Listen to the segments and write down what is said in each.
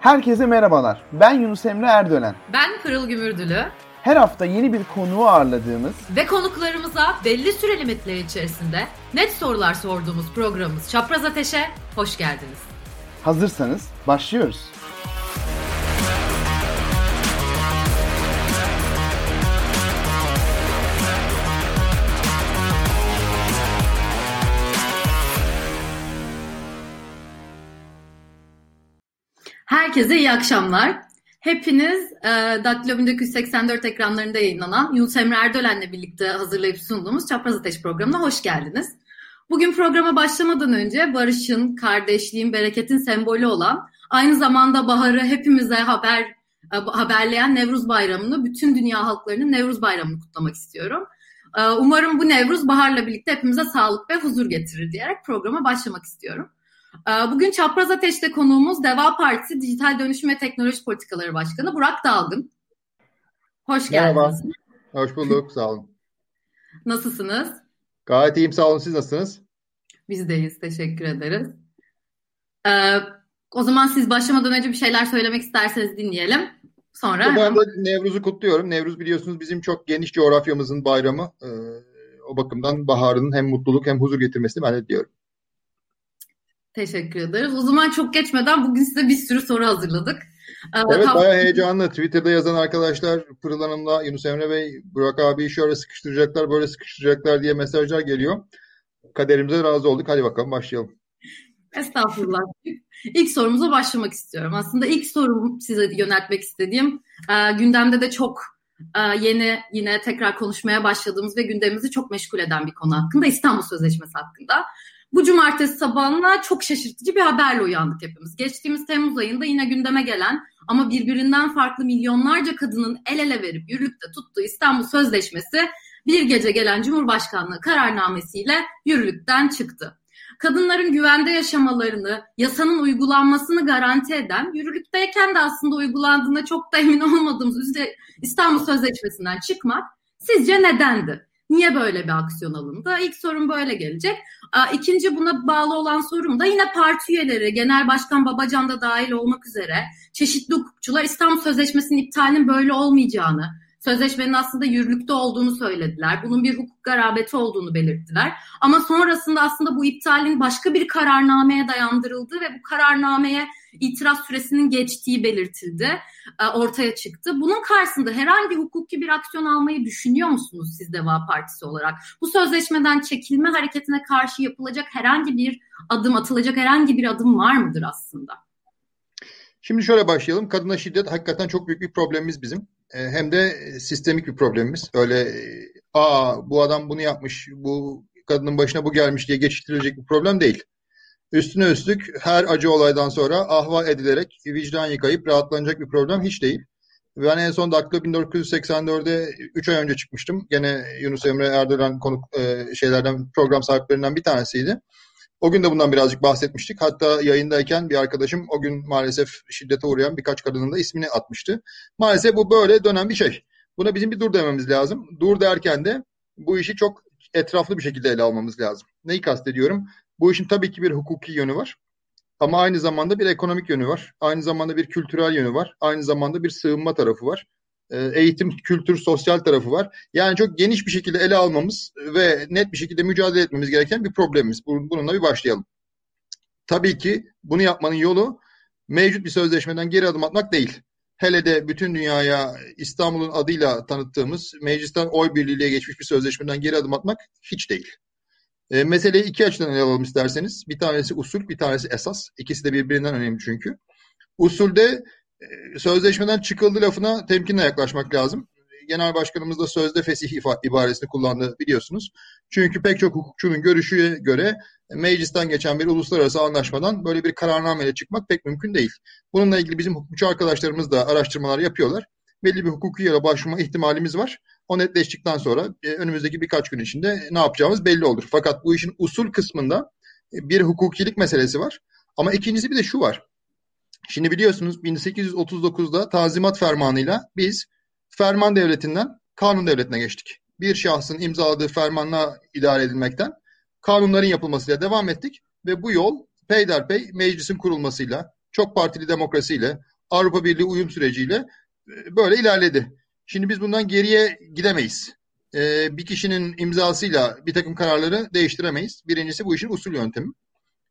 Herkese merhabalar. Ben Yunus Emre Erdönen. Ben Pırıl Gümürdülü. Her hafta yeni bir konuğu ağırladığımız ve konuklarımıza belli süre limitleri içerisinde net sorular sorduğumuz programımız Çapraz Ateş'e hoş geldiniz. Hazırsanız başlıyoruz. Herkese iyi akşamlar. Hepiniz e, Daktilo 1984 ekranlarında yayınlanan Yunus Emre Erdölen'le birlikte hazırlayıp sunduğumuz Çapraz Ateş programına hoş geldiniz. Bugün programa başlamadan önce barışın, kardeşliğin, bereketin sembolü olan, aynı zamanda baharı hepimize haber e, haberleyen Nevruz Bayramı'nı, bütün dünya halklarının Nevruz Bayramı'nı kutlamak istiyorum. E, umarım bu Nevruz baharla birlikte hepimize sağlık ve huzur getirir diyerek programa başlamak istiyorum. Ee, bugün Çapraz Ateş'te konuğumuz Deva Partisi Dijital Dönüşüm ve Teknoloji Politikaları Başkanı Burak Dalgın. Hoş geldiniz. Merhaba. Hoş bulduk. Sağ olun. Nasılsınız? Gayet iyiyim. Sağ olun. Siz nasılsınız? Biz deyiz. Teşekkür ederiz. Ee, o zaman siz başlamadan önce bir şeyler söylemek isterseniz dinleyelim. Sonra... Ben de Nevruz'u kutluyorum. Nevruz biliyorsunuz bizim çok geniş coğrafyamızın bayramı. Ee, o bakımdan baharın hem mutluluk hem huzur getirmesini ben de diyorum. Teşekkür ederiz. O zaman çok geçmeden bugün size bir sürü soru hazırladık. Ee, evet Tam... bayağı heyecanlı. Twitter'da yazan arkadaşlar Pırıl Hanım'la Yunus Emre Bey, Burak abi şöyle sıkıştıracaklar, böyle sıkıştıracaklar diye mesajlar geliyor. Kaderimize razı olduk. Hadi bakalım başlayalım. Estağfurullah. İlk sorumuza başlamak istiyorum. Aslında ilk sorum size yöneltmek istediğim e, gündemde de çok e, yeni yine tekrar konuşmaya başladığımız ve gündemimizi çok meşgul eden bir konu hakkında İstanbul Sözleşmesi hakkında. Bu cumartesi sabahına çok şaşırtıcı bir haberle uyandık hepimiz. Geçtiğimiz Temmuz ayında yine gündeme gelen ama birbirinden farklı milyonlarca kadının el ele verip yürürlükte tuttuğu İstanbul Sözleşmesi bir gece gelen Cumhurbaşkanlığı kararnamesiyle yürürlükten çıktı. Kadınların güvende yaşamalarını, yasanın uygulanmasını garanti eden, yürürlükteyken de aslında uygulandığında çok da emin olmadığımız İstanbul Sözleşmesi'nden çıkmak sizce nedendi? Niye böyle bir aksiyon alındı? İlk sorum böyle gelecek. İkinci buna bağlı olan sorum da yine parti üyeleri, Genel Başkan Babacan da dahil olmak üzere çeşitli hukukçular İstanbul Sözleşmesi'nin iptalinin böyle olmayacağını, sözleşmenin aslında yürürlükte olduğunu söylediler. Bunun bir hukuk garabeti olduğunu belirttiler. Ama sonrasında aslında bu iptalin başka bir kararnameye dayandırıldığı ve bu kararnameye itiraz süresinin geçtiği belirtildi, e, ortaya çıktı. Bunun karşısında herhangi hukuki bir aksiyon almayı düşünüyor musunuz siz Deva Partisi olarak? Bu sözleşmeden çekilme hareketine karşı yapılacak herhangi bir adım, atılacak herhangi bir adım var mıdır aslında? Şimdi şöyle başlayalım. Kadına şiddet hakikaten çok büyük bir problemimiz bizim. E, hem de sistemik bir problemimiz. Öyle aa bu adam bunu yapmış, bu kadının başına bu gelmiş diye geçiştirilecek bir problem değil. Üstüne üstlük her acı olaydan sonra ahva edilerek vicdan yıkayıp rahatlanacak bir problem hiç değil. Ben en son Daktilo 1984'de 3 ay önce çıkmıştım. Gene Yunus Emre Erdoğan konuk e, şeylerden program sahiplerinden bir tanesiydi. O gün de bundan birazcık bahsetmiştik. Hatta yayındayken bir arkadaşım o gün maalesef şiddete uğrayan birkaç kadının da ismini atmıştı. Maalesef bu böyle dönen bir şey. Buna bizim bir dur dememiz lazım. Dur derken de bu işi çok etraflı bir şekilde ele almamız lazım. Neyi kastediyorum? Bu işin tabii ki bir hukuki yönü var. Ama aynı zamanda bir ekonomik yönü var. Aynı zamanda bir kültürel yönü var. Aynı zamanda bir sığınma tarafı var. Ee, eğitim, kültür, sosyal tarafı var. Yani çok geniş bir şekilde ele almamız ve net bir şekilde mücadele etmemiz gereken bir problemimiz. Bununla bir başlayalım. Tabii ki bunu yapmanın yolu mevcut bir sözleşmeden geri adım atmak değil. Hele de bütün dünyaya İstanbul'un adıyla tanıttığımız meclisten oy birliğiyle geçmiş bir sözleşmeden geri adım atmak hiç değil. E, meseleyi iki açıdan ele alalım isterseniz. Bir tanesi usul, bir tanesi esas. İkisi de birbirinden önemli çünkü. Usulde e, sözleşmeden çıkıldı lafına temkinle yaklaşmak lazım. Genel Başkanımız da sözde fesih ibaresini kullandı biliyorsunuz. Çünkü pek çok hukukçunun görüşüne göre meclisten geçen bir uluslararası anlaşmadan böyle bir kararnameyle çıkmak pek mümkün değil. Bununla ilgili bizim hukukçu arkadaşlarımız da araştırmalar yapıyorlar. Belli bir hukuki yola başvurma ihtimalimiz var. O netleştikten sonra e, önümüzdeki birkaç gün içinde ne yapacağımız belli olur. Fakat bu işin usul kısmında e, bir hukukilik meselesi var. Ama ikincisi bir de şu var. Şimdi biliyorsunuz 1839'da Tazimat Fermanı'yla biz ferman devletinden kanun devletine geçtik. Bir şahsın imzaladığı fermanla idare edilmekten kanunların yapılmasıyla devam ettik ve bu yol peyderpey meclisin kurulmasıyla, çok partili demokrasiyle, Avrupa Birliği uyum süreciyle e, böyle ilerledi. Şimdi biz bundan geriye gidemeyiz. E, bir kişinin imzasıyla bir takım kararları değiştiremeyiz. Birincisi bu işin usul yöntemi.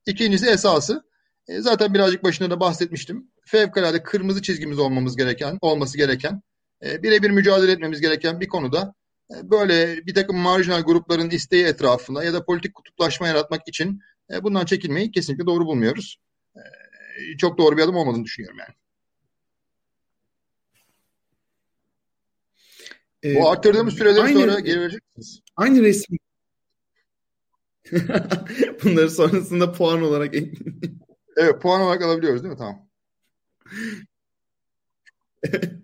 İkincisi esası. E, zaten birazcık başında da bahsetmiştim. Fevkalade kırmızı çizgimiz olmamız gereken, olması gereken, e, birebir mücadele etmemiz gereken bir konuda e, böyle bir takım marjinal grupların isteği etrafında ya da politik kutuplaşma yaratmak için e, bundan çekilmeyi kesinlikle doğru bulmuyoruz. E, çok doğru bir adım olmadığını düşünüyorum yani. Ee, Bu arttırdığımız süreleri aynı, sonra geri verecek misiniz? Aynı resim. Bunları sonrasında puan olarak Evet puan olarak alabiliyoruz değil mi? Tamam.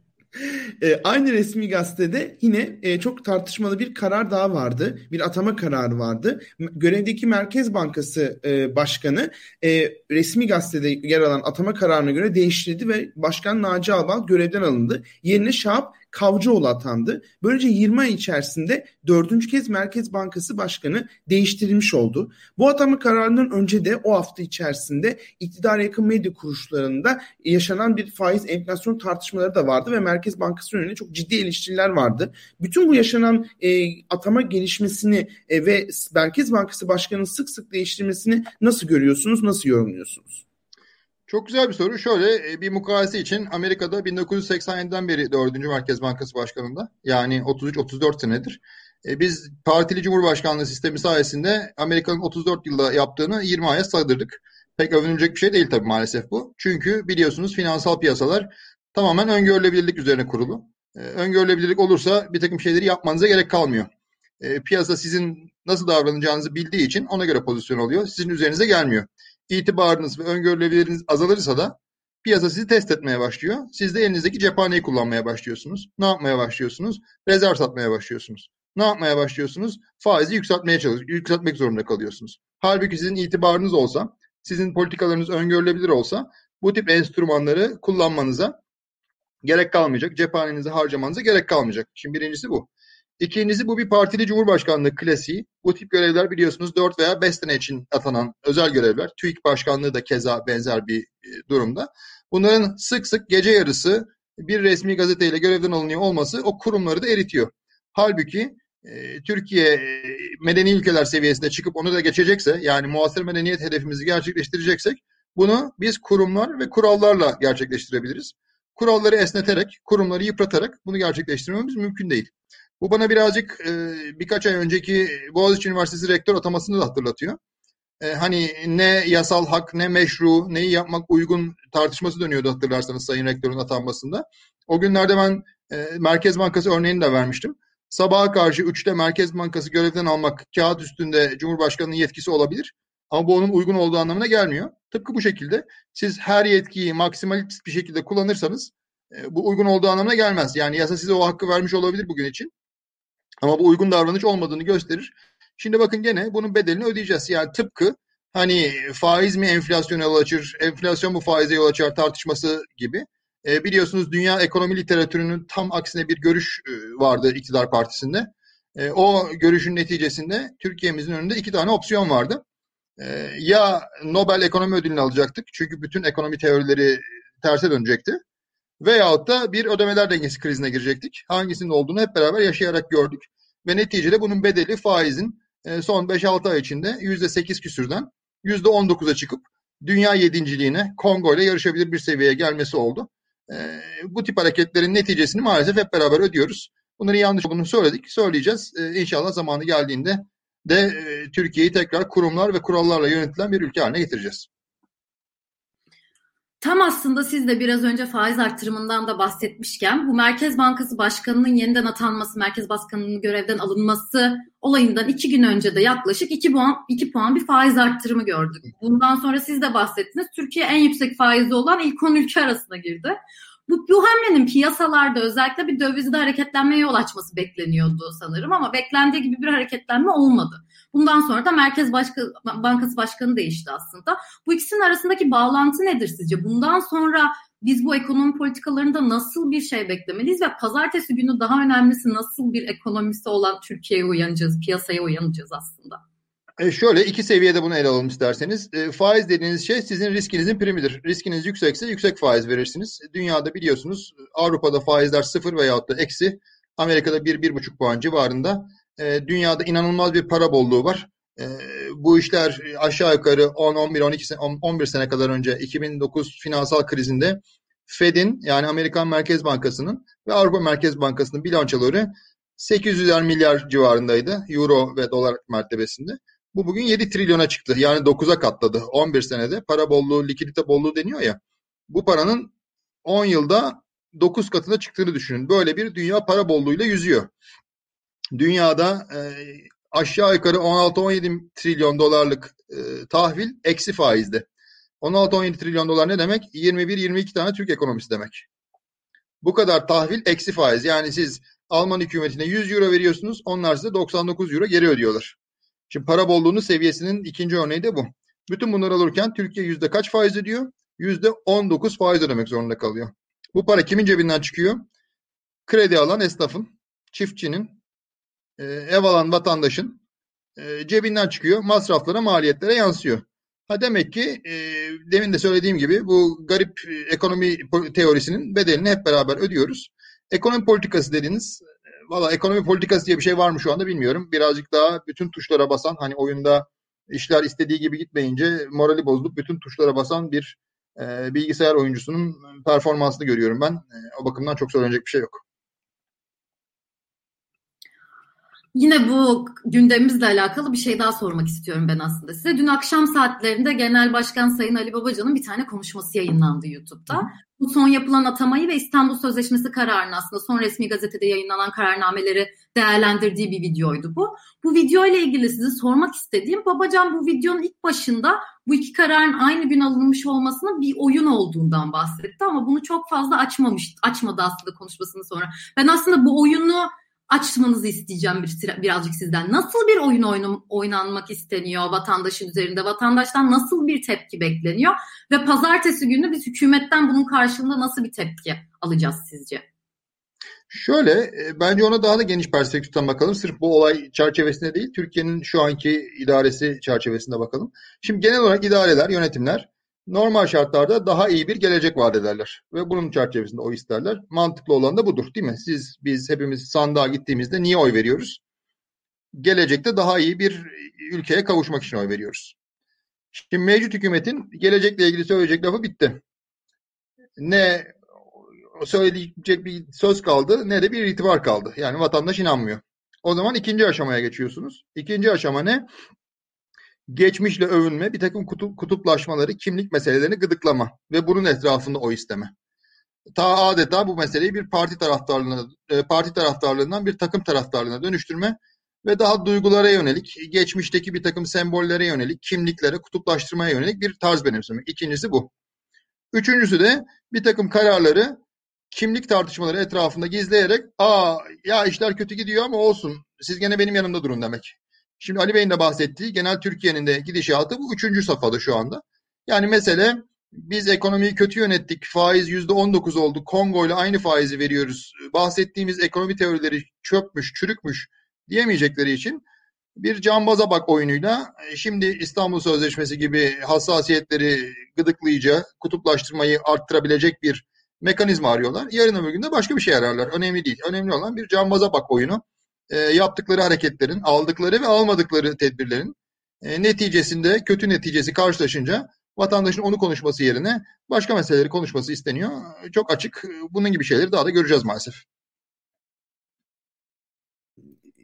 E, aynı resmi gazetede yine e, çok tartışmalı bir karar daha vardı. Bir atama kararı vardı. Görevdeki Merkez Bankası e, Başkanı e, resmi gazetede yer alan atama kararına göre değiştirildi ve Başkan Naci Albal görevden alındı. Yerine Şahap Kavcıoğlu atandı. Böylece 20 ay içerisinde dördüncü kez Merkez Bankası Başkanı değiştirilmiş oldu. Bu atama kararından önce de o hafta içerisinde iktidara yakın medya kuruluşlarında yaşanan bir faiz enflasyon tartışmaları da vardı ve Merkez Bankası önünde çok ciddi eleştiriler vardı. Bütün bu yaşanan e, atama gelişmesini e, ve Merkez Bankası Başkanı'nın sık sık değiştirmesini nasıl görüyorsunuz, nasıl yorumluyorsunuz? Çok güzel bir soru. Şöyle e, bir mukayese için Amerika'da 1987'den beri 4. Merkez Bankası Başkanı'nda yani 33-34 senedir. E, biz partili cumhurbaşkanlığı sistemi sayesinde Amerika'nın 34 yılda yaptığını 20 aya sığdırdık. Pek övünülecek bir şey değil tabii maalesef bu. Çünkü biliyorsunuz finansal piyasalar tamamen öngörülebilirlik üzerine kurulu. E, öngörülebilirlik olursa bir takım şeyleri yapmanıza gerek kalmıyor. Piyasa sizin nasıl davranacağınızı bildiği için ona göre pozisyon alıyor. Sizin üzerinize gelmiyor itibarınız ve öngörülebiliriniz azalırsa da piyasa sizi test etmeye başlıyor. Siz de elinizdeki cephaneyi kullanmaya başlıyorsunuz. Ne yapmaya başlıyorsunuz? Rezerv satmaya başlıyorsunuz. Ne yapmaya başlıyorsunuz? Faizi yükseltmeye çalış yükseltmek zorunda kalıyorsunuz. Halbuki sizin itibarınız olsa, sizin politikalarınız öngörülebilir olsa bu tip enstrümanları kullanmanıza gerek kalmayacak. Cephanenizi harcamanıza gerek kalmayacak. Şimdi birincisi bu. İkincisi bu bir partili cumhurbaşkanlığı klasiği. Bu tip görevler biliyorsunuz 4 veya 5 sene için atanan özel görevler. TÜİK başkanlığı da keza benzer bir e, durumda. Bunların sık sık gece yarısı bir resmi gazeteyle görevden alınıyor olması o kurumları da eritiyor. Halbuki e, Türkiye e, medeni ülkeler seviyesinde çıkıp onu da geçecekse yani muasır medeniyet hedefimizi gerçekleştireceksek bunu biz kurumlar ve kurallarla gerçekleştirebiliriz. Kuralları esneterek, kurumları yıpratarak bunu gerçekleştirmemiz mümkün değil. Bu bana birazcık e, birkaç ay önceki Boğaziçi Üniversitesi rektör atamasını da hatırlatıyor. E, hani ne yasal hak ne meşru neyi yapmak uygun tartışması dönüyordu hatırlarsanız Sayın Rektörün atanmasında. O günlerde ben e, Merkez Bankası örneğini de vermiştim. Sabaha karşı 3'te Merkez Bankası görevden almak kağıt üstünde Cumhurbaşkanı'nın yetkisi olabilir. Ama bu onun uygun olduğu anlamına gelmiyor. Tıpkı bu şekilde siz her yetkiyi maksimalist bir şekilde kullanırsanız e, bu uygun olduğu anlamına gelmez. Yani yasa size o hakkı vermiş olabilir bugün için. Ama bu uygun davranış olmadığını gösterir. Şimdi bakın gene bunun bedelini ödeyeceğiz. Yani tıpkı hani faiz mi enflasyona yol açır, enflasyon mu faize yol açar tartışması gibi. E, biliyorsunuz dünya ekonomi literatürünün tam aksine bir görüş e, vardı iktidar partisinde. E, o görüşün neticesinde Türkiye'mizin önünde iki tane opsiyon vardı. E, ya Nobel Ekonomi Ödülünü alacaktık çünkü bütün ekonomi teorileri terse dönecekti. Veyahut da bir ödemeler dengesi krizine girecektik. Hangisinin olduğunu hep beraber yaşayarak gördük. Ve neticede bunun bedeli faizin e, son 5-6 ay içinde %8 küsürden %19'a çıkıp dünya yedinciliğine Kongo ile yarışabilir bir seviyeye gelmesi oldu. E, bu tip hareketlerin neticesini maalesef hep beraber ödüyoruz. Bunların yanlış olduğunu söyledik, söyleyeceğiz. E, inşallah zamanı geldiğinde de Türkiye'yi tekrar kurumlar ve kurallarla yönetilen bir ülke haline getireceğiz. Tam aslında siz de biraz önce faiz artırımından da bahsetmişken bu Merkez Bankası Başkanı'nın yeniden atanması, Merkez Başkanı'nın görevden alınması olayından iki gün önce de yaklaşık iki puan, iki puan bir faiz artırımı gördük. Bundan sonra siz de bahsettiniz. Türkiye en yüksek faizi olan ilk 10 ülke arasına girdi. Bu, bu hamlenin piyasalarda özellikle bir dövizde hareketlenmeye yol açması bekleniyordu sanırım ama beklendiği gibi bir hareketlenme olmadı. Bundan sonra da Merkez Başka, Bankası Başkanı değişti aslında. Bu ikisinin arasındaki bağlantı nedir sizce? Bundan sonra biz bu ekonomi politikalarında nasıl bir şey beklemeliyiz ve pazartesi günü daha önemlisi nasıl bir ekonomisi olan Türkiye'ye uyanacağız, piyasaya uyanacağız aslında? E şöyle iki seviyede bunu ele alalım isterseniz. E, faiz dediğiniz şey sizin riskinizin primidir. Riskiniz yüksekse yüksek faiz verirsiniz. Dünyada biliyorsunuz Avrupa'da faizler sıfır veyahut da eksi. Amerika'da bir, bir buçuk puan civarında. E, dünyada inanılmaz bir para bolluğu var. E, bu işler aşağı yukarı 10, 11, 12, 11 sene kadar önce 2009 finansal krizinde Fed'in yani Amerikan Merkez Bankası'nın ve Avrupa Merkez Bankası'nın bilançoları 800'er milyar civarındaydı. Euro ve dolar mertebesinde. Bu bugün 7 trilyona çıktı. Yani 9'a katladı 11 senede. Para bolluğu, likidite bolluğu deniyor ya. Bu paranın 10 yılda 9 katına çıktığını düşünün. Böyle bir dünya para bolluğuyla yüzüyor. Dünyada e, aşağı yukarı 16-17 trilyon dolarlık e, tahvil eksi faizde. 16-17 trilyon dolar ne demek? 21-22 tane Türk ekonomisi demek. Bu kadar tahvil eksi faiz. Yani siz Alman hükümetine 100 euro veriyorsunuz. Onlar size 99 euro geri ödüyorlar. Şimdi para bolluğunun seviyesinin ikinci örneği de bu. Bütün bunları alırken Türkiye yüzde kaç faiz ödüyor? Yüzde 19 faiz ödemek zorunda kalıyor. Bu para kimin cebinden çıkıyor? Kredi alan esnafın, çiftçinin, e, ev alan vatandaşın e, cebinden çıkıyor. Masraflara, maliyetlere yansıyor. Ha demek ki e, demin de söylediğim gibi bu garip ekonomi teorisinin bedelini hep beraber ödüyoruz. Ekonomi politikası dediğiniz Valla ekonomi politikası diye bir şey var mı şu anda bilmiyorum. Birazcık daha bütün tuşlara basan hani oyunda işler istediği gibi gitmeyince morali bozulup bütün tuşlara basan bir e, bilgisayar oyuncusunun performansını görüyorum ben. E, o bakımdan çok söylenecek bir şey yok. Yine bu gündemimizle alakalı bir şey daha sormak istiyorum ben aslında size. Dün akşam saatlerinde Genel Başkan Sayın Ali Babacan'ın bir tane konuşması yayınlandı YouTube'da. Bu son yapılan atamayı ve İstanbul Sözleşmesi kararını aslında son resmi gazetede yayınlanan kararnameleri değerlendirdiği bir videoydu bu. Bu video ile ilgili size sormak istediğim Babacan bu videonun ilk başında bu iki kararın aynı gün alınmış olmasının bir oyun olduğundan bahsetti ama bunu çok fazla açmamış, açmadı aslında konuşmasını sonra. Ben aslında bu oyunu açmanızı isteyeceğim bir, birazcık sizden. Nasıl bir oyun oynanmak isteniyor vatandaşın üzerinde? Vatandaştan nasıl bir tepki bekleniyor? Ve pazartesi günü biz hükümetten bunun karşılığında nasıl bir tepki alacağız sizce? Şöyle, e, bence ona daha da geniş perspektiften bakalım. Sırf bu olay çerçevesinde değil, Türkiye'nin şu anki idaresi çerçevesinde bakalım. Şimdi genel olarak idareler, yönetimler normal şartlarda daha iyi bir gelecek vaat ederler. Ve bunun çerçevesinde oy isterler. Mantıklı olan da budur değil mi? Siz, biz hepimiz sandığa gittiğimizde niye oy veriyoruz? Gelecekte daha iyi bir ülkeye kavuşmak için oy veriyoruz. Şimdi mevcut hükümetin gelecekle ilgili söyleyecek lafı bitti. Ne söyleyecek bir söz kaldı ne de bir itibar kaldı. Yani vatandaş inanmıyor. O zaman ikinci aşamaya geçiyorsunuz. İkinci aşama ne? Geçmişle övünme, bir takım kutup, kutuplaşmaları, kimlik meselelerini gıdıklama ve bunun etrafında o isteme. Ta adeta bu meseleyi bir parti taraftarlığına, e, parti taraftarlığından bir takım taraftarlığına dönüştürme ve daha duygulara yönelik, geçmişteki bir takım sembollere yönelik, kimliklere, kutuplaştırmaya yönelik bir tarz benimseme. İkincisi bu. Üçüncüsü de bir takım kararları kimlik tartışmaları etrafında gizleyerek aa ya işler kötü gidiyor ama olsun siz gene benim yanımda durun demek. Şimdi Ali Bey'in de bahsettiği genel Türkiye'nin de gidişatı bu üçüncü safhada şu anda. Yani mesele biz ekonomiyi kötü yönettik, faiz yüzde on dokuz oldu, Kongo ile aynı faizi veriyoruz, bahsettiğimiz ekonomi teorileri çökmüş, çürükmüş diyemeyecekleri için bir cambaza bak oyunuyla şimdi İstanbul Sözleşmesi gibi hassasiyetleri gıdıklayıcı, kutuplaştırmayı arttırabilecek bir mekanizma arıyorlar. Yarın öbür gün de başka bir şey ararlar. Önemli değil. Önemli olan bir cambaza bak oyunu e, yaptıkları hareketlerin, aldıkları ve almadıkları tedbirlerin e, neticesinde kötü neticesi karşılaşınca vatandaşın onu konuşması yerine başka meseleleri konuşması isteniyor. Çok açık. Bunun gibi şeyleri daha da göreceğiz maalesef.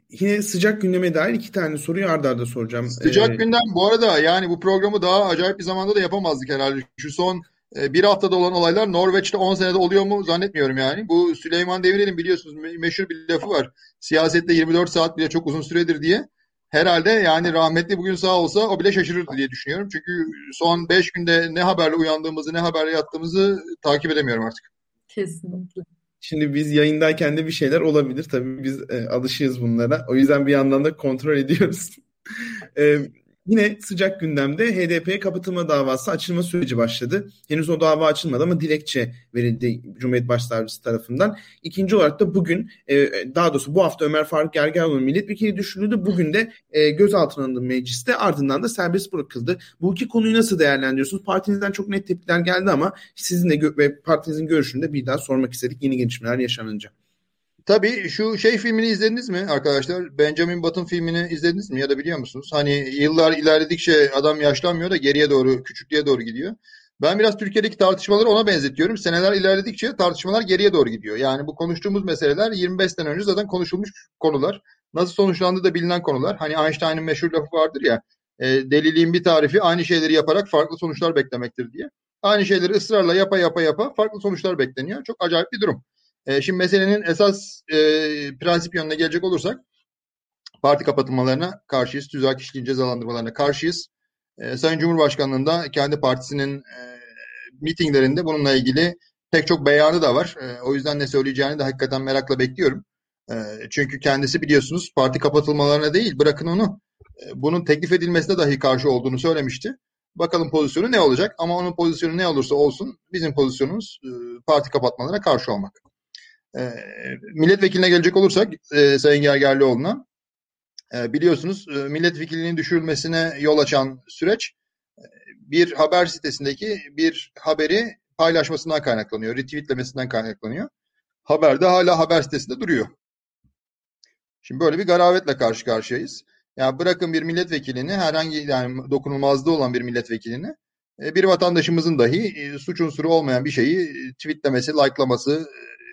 Yine sıcak gündeme dair iki tane soruyu ardarda arda soracağım. Sıcak ee... gündem bu arada yani bu programı daha acayip bir zamanda da yapamazdık herhalde. Şu son bir haftada olan olaylar Norveç'te 10 senede oluyor mu zannetmiyorum yani. Bu Süleyman Demirel'in biliyorsunuz meşhur bir lafı var. Siyasette 24 saat bile çok uzun süredir diye. Herhalde yani rahmetli bugün sağ olsa o bile şaşırırdı diye düşünüyorum. Çünkü son 5 günde ne haberle uyandığımızı ne haberle yattığımızı takip edemiyorum artık. Kesinlikle. Şimdi biz yayındayken de bir şeyler olabilir. Tabii biz e, alışığız bunlara. O yüzden bir yandan da kontrol ediyoruz. e, yine sıcak gündemde HDP kapatılma davası açılma süreci başladı. Henüz o dava açılmadı ama dilekçe verildi Cumhuriyet Başsavcısı tarafından. İkinci olarak da bugün e, daha doğrusu bu hafta Ömer Faruk Gergerlioğlu milletvekili düşürüldü. Bugün de e, gözaltına alındı mecliste ardından da serbest bırakıldı. Bu iki konuyu nasıl değerlendiriyorsunuz? Partinizden çok net tepkiler geldi ama sizin de ve partinizin görüşünü de bir daha sormak istedik yeni gelişmeler yaşanınca. Tabii şu şey filmini izlediniz mi arkadaşlar? Benjamin Button filmini izlediniz mi ya da biliyor musunuz? Hani yıllar ilerledikçe adam yaşlanmıyor da geriye doğru, küçüklüğe doğru gidiyor. Ben biraz Türkiye'deki tartışmaları ona benzetiyorum. Seneler ilerledikçe tartışmalar geriye doğru gidiyor. Yani bu konuştuğumuz meseleler 25 sene önce zaten konuşulmuş konular. Nasıl sonuçlandığı da bilinen konular. Hani Einstein'ın meşhur lafı vardır ya, e, deliliğin bir tarifi aynı şeyleri yaparak farklı sonuçlar beklemektir diye. Aynı şeyleri ısrarla yapa yapa yapa farklı sonuçlar bekleniyor. Çok acayip bir durum. E, şimdi meselenin esas e, prensip yönüne gelecek olursak parti kapatılmalarına karşıyız. Tüzak kişiliğin cezalandırmalarına karşıyız. E, Sayın Cumhurbaşkanlığında kendi partisinin e, mitinglerinde bununla ilgili pek çok beyanı da var. E, o yüzden ne söyleyeceğini de hakikaten merakla bekliyorum. E, çünkü kendisi biliyorsunuz parti kapatılmalarına değil bırakın onu e, bunun teklif edilmesine dahi karşı olduğunu söylemişti. Bakalım pozisyonu ne olacak ama onun pozisyonu ne olursa olsun bizim pozisyonumuz e, parti kapatmalarına karşı olmak. E, milletvekiline gelecek olursak e, Sayın Gergerlioğlu'na e, biliyorsunuz e, milletvekilinin düşürülmesine yol açan süreç e, bir haber sitesindeki bir haberi paylaşmasından kaynaklanıyor, retweetlemesinden kaynaklanıyor. Haber de hala haber sitesinde duruyor. Şimdi böyle bir garavetle karşı karşıyayız. Ya yani bırakın bir milletvekilini herhangi yani dokunulmazlığı olan bir milletvekilini e, bir vatandaşımızın dahi e, suç unsuru olmayan bir şeyi tweetlemesi, likelaması,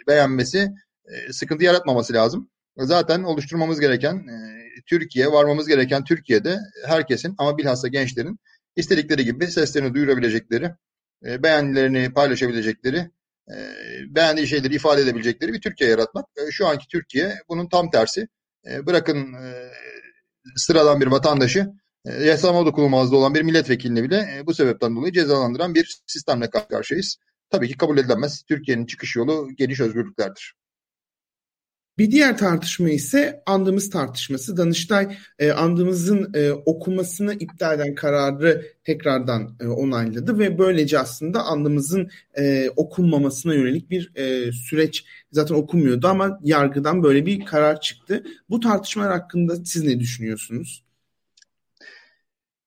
beğenmesi e, sıkıntı yaratmaması lazım. Zaten oluşturmamız gereken e, Türkiye, varmamız gereken Türkiye'de herkesin ama bilhassa gençlerin istedikleri gibi seslerini duyurabilecekleri, e, beğenilerini paylaşabilecekleri, beğendiği şeyleri ifade edebilecekleri bir Türkiye yaratmak. Şu anki Türkiye bunun tam tersi. Bırakın sıradan bir vatandaşı yasama dokunulmazlığı olan bir milletvekilini bile bu sebepten dolayı cezalandıran bir sistemle karşıyayız tabii ki kabul edilemez. Türkiye'nin çıkış yolu geniş özgürlüklerdir. Bir diğer tartışma ise andımız tartışması. Danıştay e, andımızın e, okunmasını iptal eden kararı tekrardan e, onayladı ve böylece aslında andımızın e, okunmamasına yönelik bir e, süreç zaten okunmuyordu ama yargıdan böyle bir karar çıktı. Bu tartışmalar hakkında siz ne düşünüyorsunuz?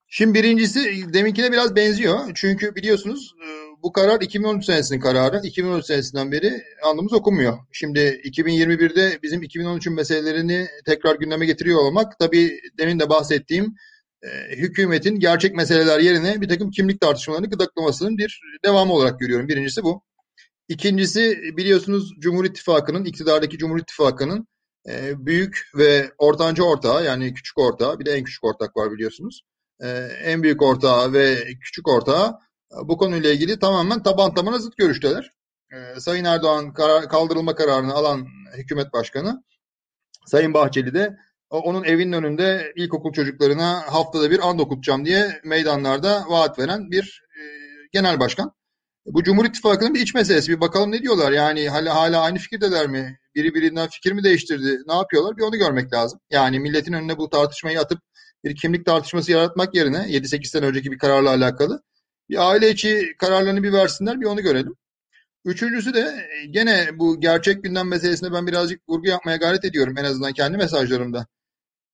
Şimdi birincisi deminkine biraz benziyor. Çünkü biliyorsunuz e, bu karar 2013 senesinin kararı. 2013 senesinden beri anlamımız okunmuyor. Şimdi 2021'de bizim 2013'ün meselelerini tekrar gündeme getiriyor olmak tabii demin de bahsettiğim e, hükümetin gerçek meseleler yerine bir takım kimlik tartışmalarını gıdaklamasının bir devamı olarak görüyorum. Birincisi bu. İkincisi biliyorsunuz Cumhur İttifakı'nın, iktidardaki Cumhur İttifakı'nın e, büyük ve ortanca ortağı yani küçük ortağı bir de en küçük ortak var biliyorsunuz. E, en büyük ortağı ve küçük ortağı bu konuyla ilgili tamamen taban tabana zıt görüşteler. Ee, Sayın Erdoğan karar, kaldırılma kararını alan hükümet başkanı Sayın Bahçeli de onun evinin önünde ilkokul çocuklarına haftada bir and okutacağım diye meydanlarda vaat veren bir e, genel başkan. Bu Cumhur İttifakı'nın bir iç meselesi. Bir bakalım ne diyorlar? Yani hala, hala aynı fikirdeler mi? Biri birinden fikir mi değiştirdi? Ne yapıyorlar? Bir onu görmek lazım. Yani milletin önüne bu tartışmayı atıp bir kimlik tartışması yaratmak yerine 7-8 sene önceki bir kararla alakalı bir aile içi kararlarını bir versinler bir onu görelim. Üçüncüsü de e, gene bu gerçek gündem meselesine ben birazcık vurgu yapmaya gayret ediyorum en azından kendi mesajlarımda.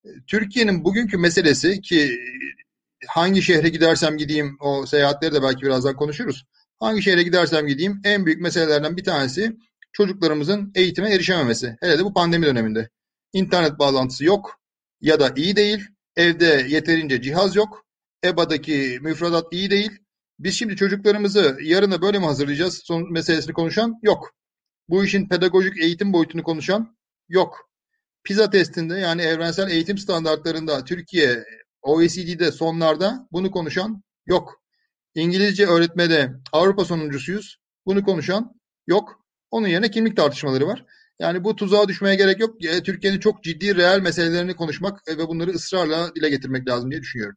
E, Türkiye'nin bugünkü meselesi ki e, hangi şehre gidersem gideyim o seyahatleri de belki birazdan konuşuruz. Hangi şehre gidersem gideyim en büyük meselelerden bir tanesi çocuklarımızın eğitime erişememesi. Hele de bu pandemi döneminde. İnternet bağlantısı yok ya da iyi değil. Evde yeterince cihaz yok. EBA'daki müfredat iyi değil. Biz şimdi çocuklarımızı yarına böyle mi hazırlayacağız son meselesini konuşan yok. Bu işin pedagojik eğitim boyutunu konuşan yok. PISA testinde yani evrensel eğitim standartlarında Türkiye OECD'de sonlarda bunu konuşan yok. İngilizce öğretmede Avrupa sonuncusuyuz. Bunu konuşan yok. Onun yerine kimlik tartışmaları var. Yani bu tuzağa düşmeye gerek yok. E, Türkiye'nin çok ciddi reel meselelerini konuşmak ve bunları ısrarla dile getirmek lazım diye düşünüyorum.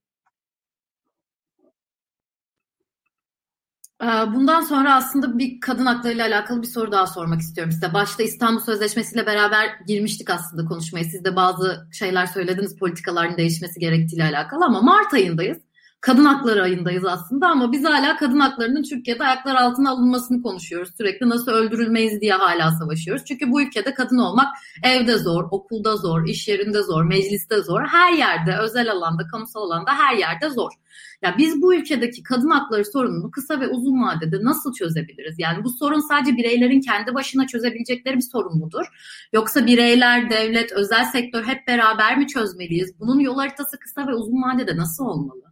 Bundan sonra aslında bir kadın haklarıyla alakalı bir soru daha sormak istiyorum size. Başta İstanbul Sözleşmesi ile beraber girmiştik aslında konuşmaya. Siz de bazı şeyler söylediniz politikaların değişmesi gerektiğiyle alakalı ama Mart ayındayız. Kadın hakları ayındayız aslında ama biz hala kadın haklarının Türkiye'de ayaklar altına alınmasını konuşuyoruz. Sürekli nasıl öldürülmeyiz diye hala savaşıyoruz. Çünkü bu ülkede kadın olmak evde zor, okulda zor, iş yerinde zor, mecliste zor. Her yerde, özel alanda, kamusal alanda her yerde zor. Ya biz bu ülkedeki kadın hakları sorununu kısa ve uzun vadede nasıl çözebiliriz? Yani bu sorun sadece bireylerin kendi başına çözebilecekleri bir sorun mudur? Yoksa bireyler, devlet, özel sektör hep beraber mi çözmeliyiz? Bunun yol haritası kısa ve uzun vadede nasıl olmalı?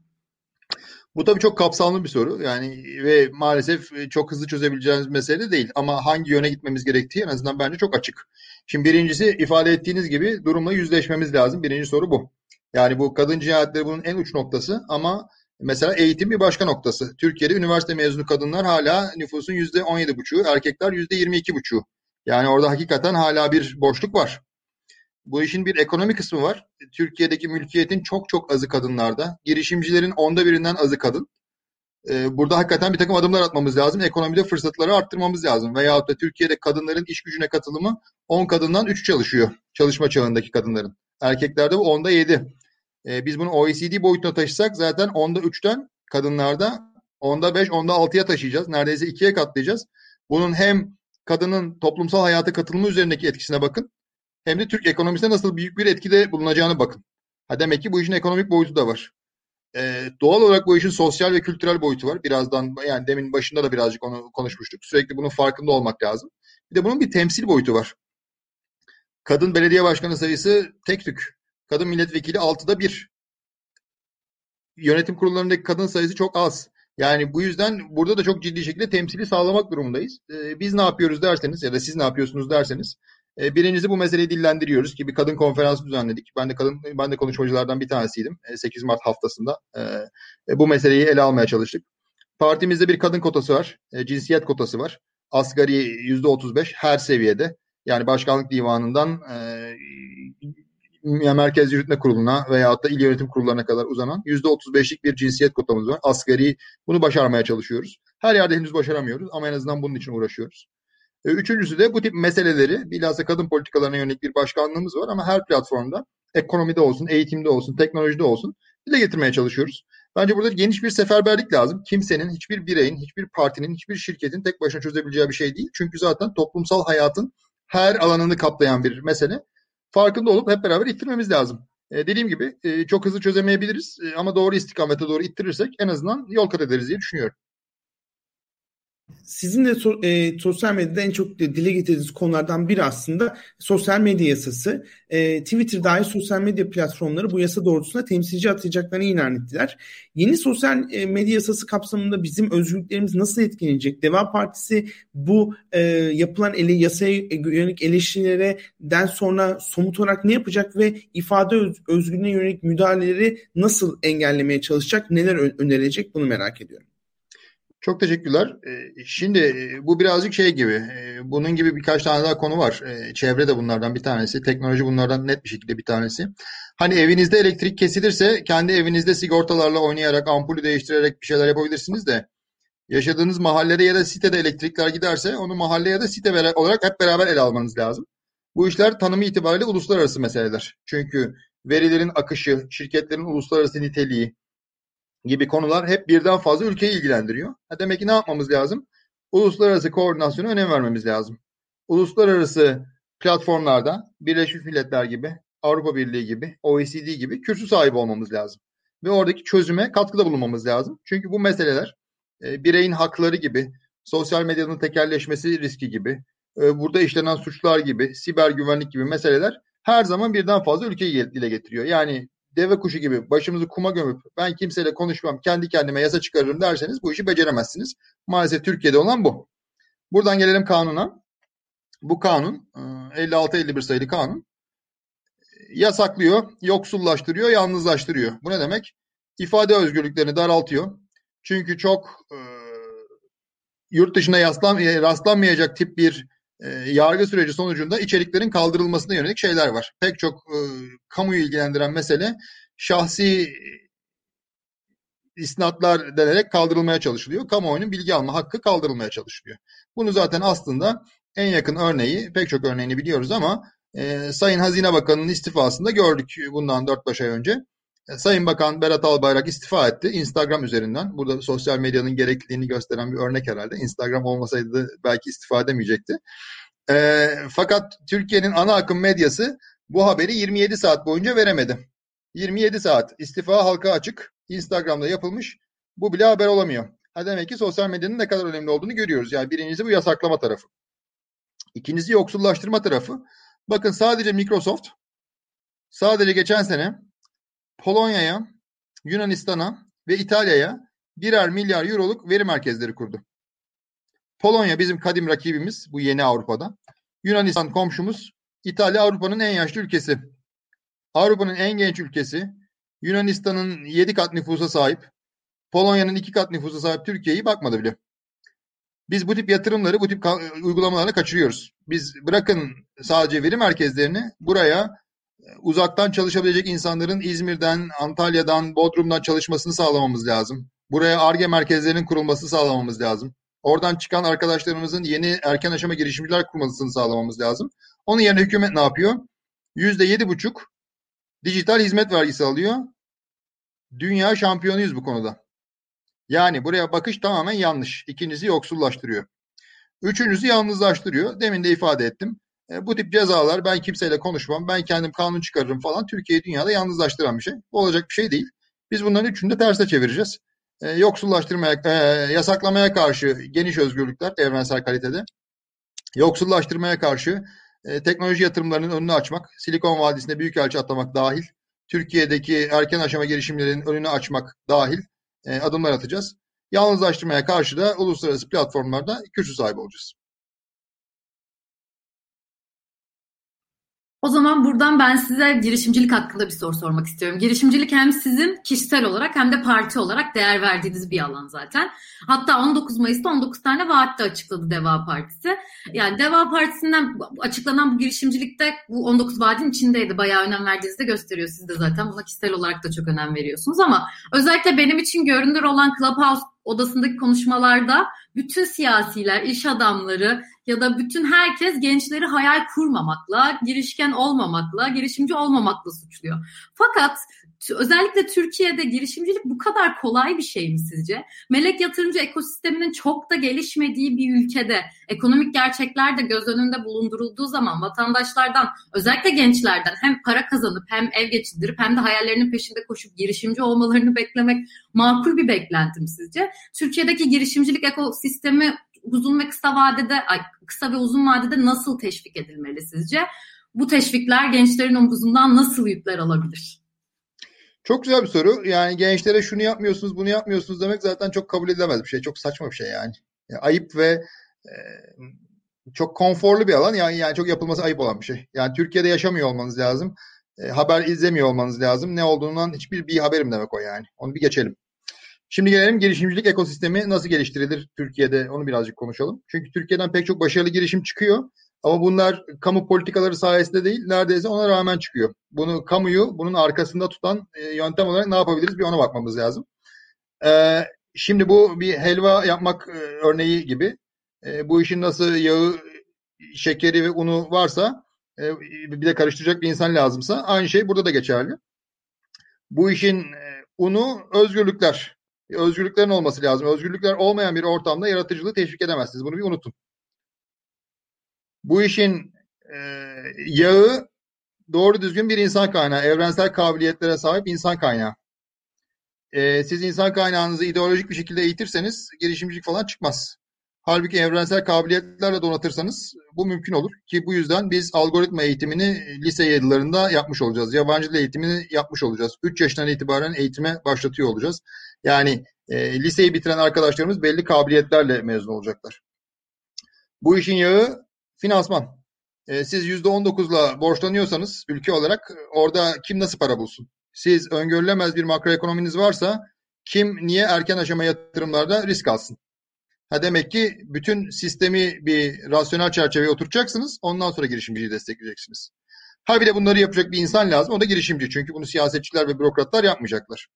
Bu tabii çok kapsamlı bir soru. Yani ve maalesef çok hızlı çözebileceğimiz mesele değil. Ama hangi yöne gitmemiz gerektiği en azından bence çok açık. Şimdi birincisi ifade ettiğiniz gibi durumla yüzleşmemiz lazım. Birinci soru bu. Yani bu kadın cinayetleri bunun en uç noktası ama Mesela eğitim bir başka noktası. Türkiye'de üniversite mezunu kadınlar hala nüfusun %17,5'u, erkekler %22,5'u. Yani orada hakikaten hala bir boşluk var. Bu işin bir ekonomi kısmı var. Türkiye'deki mülkiyetin çok çok azı kadınlarda. Girişimcilerin onda birinden azı kadın. Ee, burada hakikaten bir takım adımlar atmamız lazım. Ekonomide fırsatları arttırmamız lazım. Veyahut da Türkiye'de kadınların iş gücüne katılımı 10 kadından 3 çalışıyor. Çalışma çağındaki kadınların. Erkeklerde bu 10'da 7. E, biz bunu OECD boyutuna taşısak zaten onda 3'ten kadınlarda onda 5, onda 6'ya taşıyacağız. Neredeyse 2'ye katlayacağız. Bunun hem kadının toplumsal hayata katılımı üzerindeki etkisine bakın. Hem de Türk ekonomisine nasıl büyük bir etkide bulunacağını bakın. Ha demek ki bu işin ekonomik boyutu da var. Ee, doğal olarak bu işin sosyal ve kültürel boyutu var. Birazdan yani demin başında da birazcık onu konuşmuştuk. Sürekli bunun farkında olmak lazım. Bir de bunun bir temsil boyutu var. Kadın belediye başkanı sayısı tek tük. Kadın milletvekili 6'da 1. Yönetim kurullarındaki kadın sayısı çok az. Yani bu yüzden burada da çok ciddi şekilde temsili sağlamak durumundayız. Ee, biz ne yapıyoruz derseniz ya da siz ne yapıyorsunuz derseniz e, birincisi bu meseleyi dillendiriyoruz ki bir kadın konferansı düzenledik. Ben de kadın ben de konuşmacılardan bir tanesiydim. 8 e, Mart haftasında e, bu meseleyi ele almaya çalıştık. Partimizde bir kadın kotası var. Cinsiyet kotası var. Asgari %35 her seviyede. Yani başkanlık divanından Merkez Yürütme Kurulu'na veya da il yönetim kurullarına kadar uzanan %35'lik bir cinsiyet kotamız var. Asgari bunu başarmaya çalışıyoruz. Her yerde henüz başaramıyoruz ama en azından bunun için uğraşıyoruz. E, üçüncüsü de bu tip meseleleri bilhassa kadın politikalarına yönelik bir başkanlığımız var ama her platformda ekonomide olsun, eğitimde olsun, teknolojide olsun dile getirmeye çalışıyoruz. Bence burada geniş bir seferberlik lazım. Kimsenin, hiçbir bireyin, hiçbir partinin, hiçbir şirketin tek başına çözebileceği bir şey değil. Çünkü zaten toplumsal hayatın her alanını kaplayan bir mesele farkında olup hep beraber ittirmemiz lazım. E, dediğim gibi e, çok hızlı çözemeyebiliriz e, ama doğru istikamete doğru ittirirsek en azından yol kat ederiz diye düşünüyorum. Sizin de so, e, sosyal medyada en çok dile getirdiğiniz konulardan biri aslında sosyal medya yasası. E, Twitter dahil sosyal medya platformları bu yasa doğrultusunda temsilci atayacaklarını ilan ettiler. Yeni sosyal e, medya yasası kapsamında bizim özgürlüklerimiz nasıl etkilenecek? Deva Partisi bu e, yapılan ele, yasaya yönelik eleştirilerden sonra somut olarak ne yapacak ve ifade öz, özgürlüğüne yönelik müdahaleleri nasıl engellemeye çalışacak? Neler önerecek bunu merak ediyorum. Çok teşekkürler. Şimdi bu birazcık şey gibi, bunun gibi birkaç tane daha konu var. Çevre de bunlardan bir tanesi, teknoloji bunlardan net bir şekilde bir tanesi. Hani evinizde elektrik kesilirse kendi evinizde sigortalarla oynayarak, ampulü değiştirerek bir şeyler yapabilirsiniz de yaşadığınız mahallede ya da sitede elektrikler giderse onu mahalle ya da site olarak hep beraber ele almanız lazım. Bu işler tanımı itibariyle uluslararası meseleler. Çünkü verilerin akışı, şirketlerin uluslararası niteliği, gibi konular hep birden fazla ülkeyi ilgilendiriyor. Ha demek ki ne yapmamız lazım? Uluslararası koordinasyona önem vermemiz lazım. Uluslararası platformlarda Birleşmiş Milletler gibi, Avrupa Birliği gibi, OECD gibi kürsü sahibi olmamız lazım. Ve oradaki çözüme katkıda bulunmamız lazım. Çünkü bu meseleler e, bireyin hakları gibi, sosyal medyanın tekerleşmesi riski gibi, e, burada işlenen suçlar gibi, siber güvenlik gibi meseleler her zaman birden fazla ülkeyi dile getiriyor. Yani deve kuşu gibi başımızı kuma gömüp ben kimseyle konuşmam kendi kendime yasa çıkarırım derseniz bu işi beceremezsiniz. Maalesef Türkiye'de olan bu. Buradan gelelim kanuna. Bu kanun 56-51 e, sayılı kanun yasaklıyor, yoksullaştırıyor, yalnızlaştırıyor. Bu ne demek? İfade özgürlüklerini daraltıyor. Çünkü çok e, yurt dışına yaslan, e, rastlanmayacak tip bir e, yargı süreci sonucunda içeriklerin kaldırılmasına yönelik şeyler var. Pek çok e, kamuyu ilgilendiren mesele şahsi istinatlar denerek kaldırılmaya çalışılıyor. Kamuoyunun bilgi alma hakkı kaldırılmaya çalışılıyor. Bunu zaten aslında en yakın örneği, pek çok örneğini biliyoruz ama e, Sayın Hazine Bakanı'nın istifasında gördük bundan 4-5 ay önce. E, Sayın Bakan Berat Albayrak istifa etti Instagram üzerinden. Burada sosyal medyanın gerekliliğini gösteren bir örnek herhalde. Instagram olmasaydı belki istifa edemeyecekti. E, fakat Türkiye'nin ana akım medyası bu haberi 27 saat boyunca veremedi. 27 saat istifa halka açık. Instagram'da yapılmış. Bu bile haber olamıyor. Ha demek ki sosyal medyanın ne kadar önemli olduğunu görüyoruz. Yani birincisi bu yasaklama tarafı. İkincisi yoksullaştırma tarafı. Bakın sadece Microsoft sadece geçen sene Polonya'ya, Yunanistan'a ve İtalya'ya birer milyar euroluk veri merkezleri kurdu. Polonya bizim kadim rakibimiz bu yeni Avrupa'da. Yunanistan komşumuz. İtalya Avrupa'nın en yaşlı ülkesi. Avrupa'nın en genç ülkesi. Yunanistan'ın 7 kat nüfusa sahip. Polonya'nın 2 kat nüfusa sahip Türkiye'yi bakmadı bile. Biz bu tip yatırımları, bu tip uygulamaları kaçırıyoruz. Biz bırakın sadece veri merkezlerini buraya uzaktan çalışabilecek insanların İzmir'den, Antalya'dan, Bodrum'dan çalışmasını sağlamamız lazım. Buraya ARGE merkezlerinin kurulmasını sağlamamız lazım. Oradan çıkan arkadaşlarımızın yeni erken aşama girişimciler kurmasını sağlamamız lazım. Onun yerine hükümet ne yapıyor? Yüzde yedi buçuk dijital hizmet vergisi alıyor. Dünya şampiyonuyuz bu konuda. Yani buraya bakış tamamen yanlış. İkincisi yoksullaştırıyor. Üçüncüsü yalnızlaştırıyor. Demin de ifade ettim. E, bu tip cezalar ben kimseyle konuşmam, ben kendim kanun çıkarırım falan Türkiye'yi dünyada yalnızlaştıran bir şey. Bu olacak bir şey değil. Biz bunların üçünü de terse çevireceğiz. E, yoksullaştırmaya, e, yasaklamaya karşı geniş özgürlükler evrensel kalitede. Yoksullaştırmaya karşı e, teknoloji yatırımlarının önünü açmak, Silikon Vadisi'nde büyükelçi atlamak dahil, Türkiye'deki erken aşama girişimlerin önünü açmak dahil e, adımlar atacağız. Yalnızlaştırmaya karşı da uluslararası platformlarda kürsü sahibi olacağız. O zaman buradan ben size girişimcilik hakkında bir soru sormak istiyorum. Girişimcilik hem sizin kişisel olarak hem de parti olarak değer verdiğiniz bir alan zaten. Hatta 19 Mayıs'ta 19 tane vaat de açıkladı Deva Partisi. Yani Deva Partisi'nden açıklanan bu girişimcilikte bu 19 vaatin içindeydi. Bayağı önem verdiğinizi de gösteriyor. Siz de zaten buna kişisel olarak da çok önem veriyorsunuz ama özellikle benim için görünür olan Clubhouse odasındaki konuşmalarda bütün siyasiler, iş adamları ya da bütün herkes gençleri hayal kurmamakla, girişken olmamakla, girişimci olmamakla suçluyor. Fakat özellikle Türkiye'de girişimcilik bu kadar kolay bir şey mi sizce? Melek yatırımcı ekosisteminin çok da gelişmediği bir ülkede ekonomik gerçekler de göz önünde bulundurulduğu zaman vatandaşlardan özellikle gençlerden hem para kazanıp hem ev geçindirip hem de hayallerinin peşinde koşup girişimci olmalarını beklemek makul bir beklentim sizce? Türkiye'deki girişimcilik ekosistemi uzun ve kısa vadede kısa ve uzun vadede nasıl teşvik edilmeli sizce? Bu teşvikler gençlerin omuzundan nasıl yükler alabilir? Çok güzel bir soru. Yani gençlere şunu yapmıyorsunuz, bunu yapmıyorsunuz demek zaten çok kabul edilemez bir şey. Çok saçma bir şey yani. ayıp ve e, çok konforlu bir alan. Yani, yani çok yapılması ayıp olan bir şey. Yani Türkiye'de yaşamıyor olmanız lazım. E, haber izlemiyor olmanız lazım. Ne olduğundan hiçbir bir haberim demek o yani. Onu bir geçelim. Şimdi gelelim girişimcilik ekosistemi nasıl geliştirilir Türkiye'de onu birazcık konuşalım. Çünkü Türkiye'den pek çok başarılı girişim çıkıyor. Ama bunlar kamu politikaları sayesinde değil, neredeyse ona rağmen çıkıyor. Bunu kamuyu bunun arkasında tutan e, yöntem olarak ne yapabiliriz bir ona bakmamız lazım. E, şimdi bu bir helva yapmak e, örneği gibi. Bu işin nasıl yağı, şekeri ve unu varsa bir de karıştıracak bir insan lazımsa aynı şey burada da geçerli. Bu işin unu özgürlükler. Özgürlüklerin olması lazım. Özgürlükler olmayan bir ortamda yaratıcılığı teşvik edemezsiniz. Bunu bir unutun. Bu işin e, yağı doğru düzgün bir insan kaynağı, evrensel kabiliyetlere sahip insan kaynağı. E, siz insan kaynağınızı ideolojik bir şekilde eğitirseniz girişimcilik falan çıkmaz. Halbuki evrensel kabiliyetlerle donatırsanız bu mümkün olur ki bu yüzden biz algoritma eğitimini lise yıllarında yapmış olacağız. Yabancı dil eğitimini yapmış olacağız. 3 yaşından itibaren eğitime başlatıyor olacağız. Yani e, liseyi bitiren arkadaşlarımız belli kabiliyetlerle mezun olacaklar. Bu işin yağı finansman. E, siz %19'la borçlanıyorsanız ülke olarak orada kim nasıl para bulsun? Siz öngörülemez bir makroekonominiz varsa kim niye erken aşama yatırımlarda risk alsın? Ha demek ki bütün sistemi bir rasyonel çerçeveye oturtacaksınız. Ondan sonra girişimciliği destekleyeceksiniz. Ha bir de bunları yapacak bir insan lazım. O da girişimci. Çünkü bunu siyasetçiler ve bürokratlar yapmayacaklar.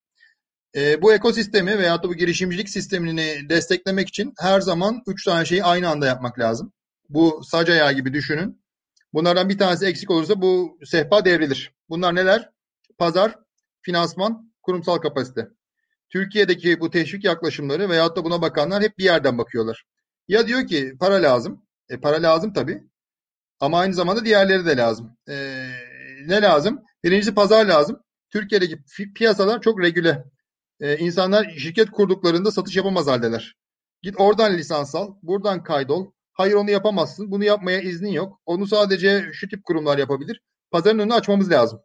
E, bu ekosistemi veya da bu girişimcilik sistemini desteklemek için her zaman üç tane şeyi aynı anda yapmak lazım. Bu sac ayağı gibi düşünün. Bunlardan bir tanesi eksik olursa bu sehpa devrilir. Bunlar neler? Pazar, finansman, kurumsal kapasite. Türkiye'deki bu teşvik yaklaşımları veyahut da buna bakanlar hep bir yerden bakıyorlar. Ya diyor ki para lazım. E para lazım tabii. Ama aynı zamanda diğerleri de lazım. E, ne lazım? Birincisi pazar lazım. Türkiye'deki piyasalar çok regüle. E, insanlar şirket kurduklarında satış yapamaz haldeler. Git oradan lisans al, buradan kaydol. Hayır onu yapamazsın. Bunu yapmaya iznin yok. Onu sadece şu tip kurumlar yapabilir. Pazarın önünü açmamız lazım.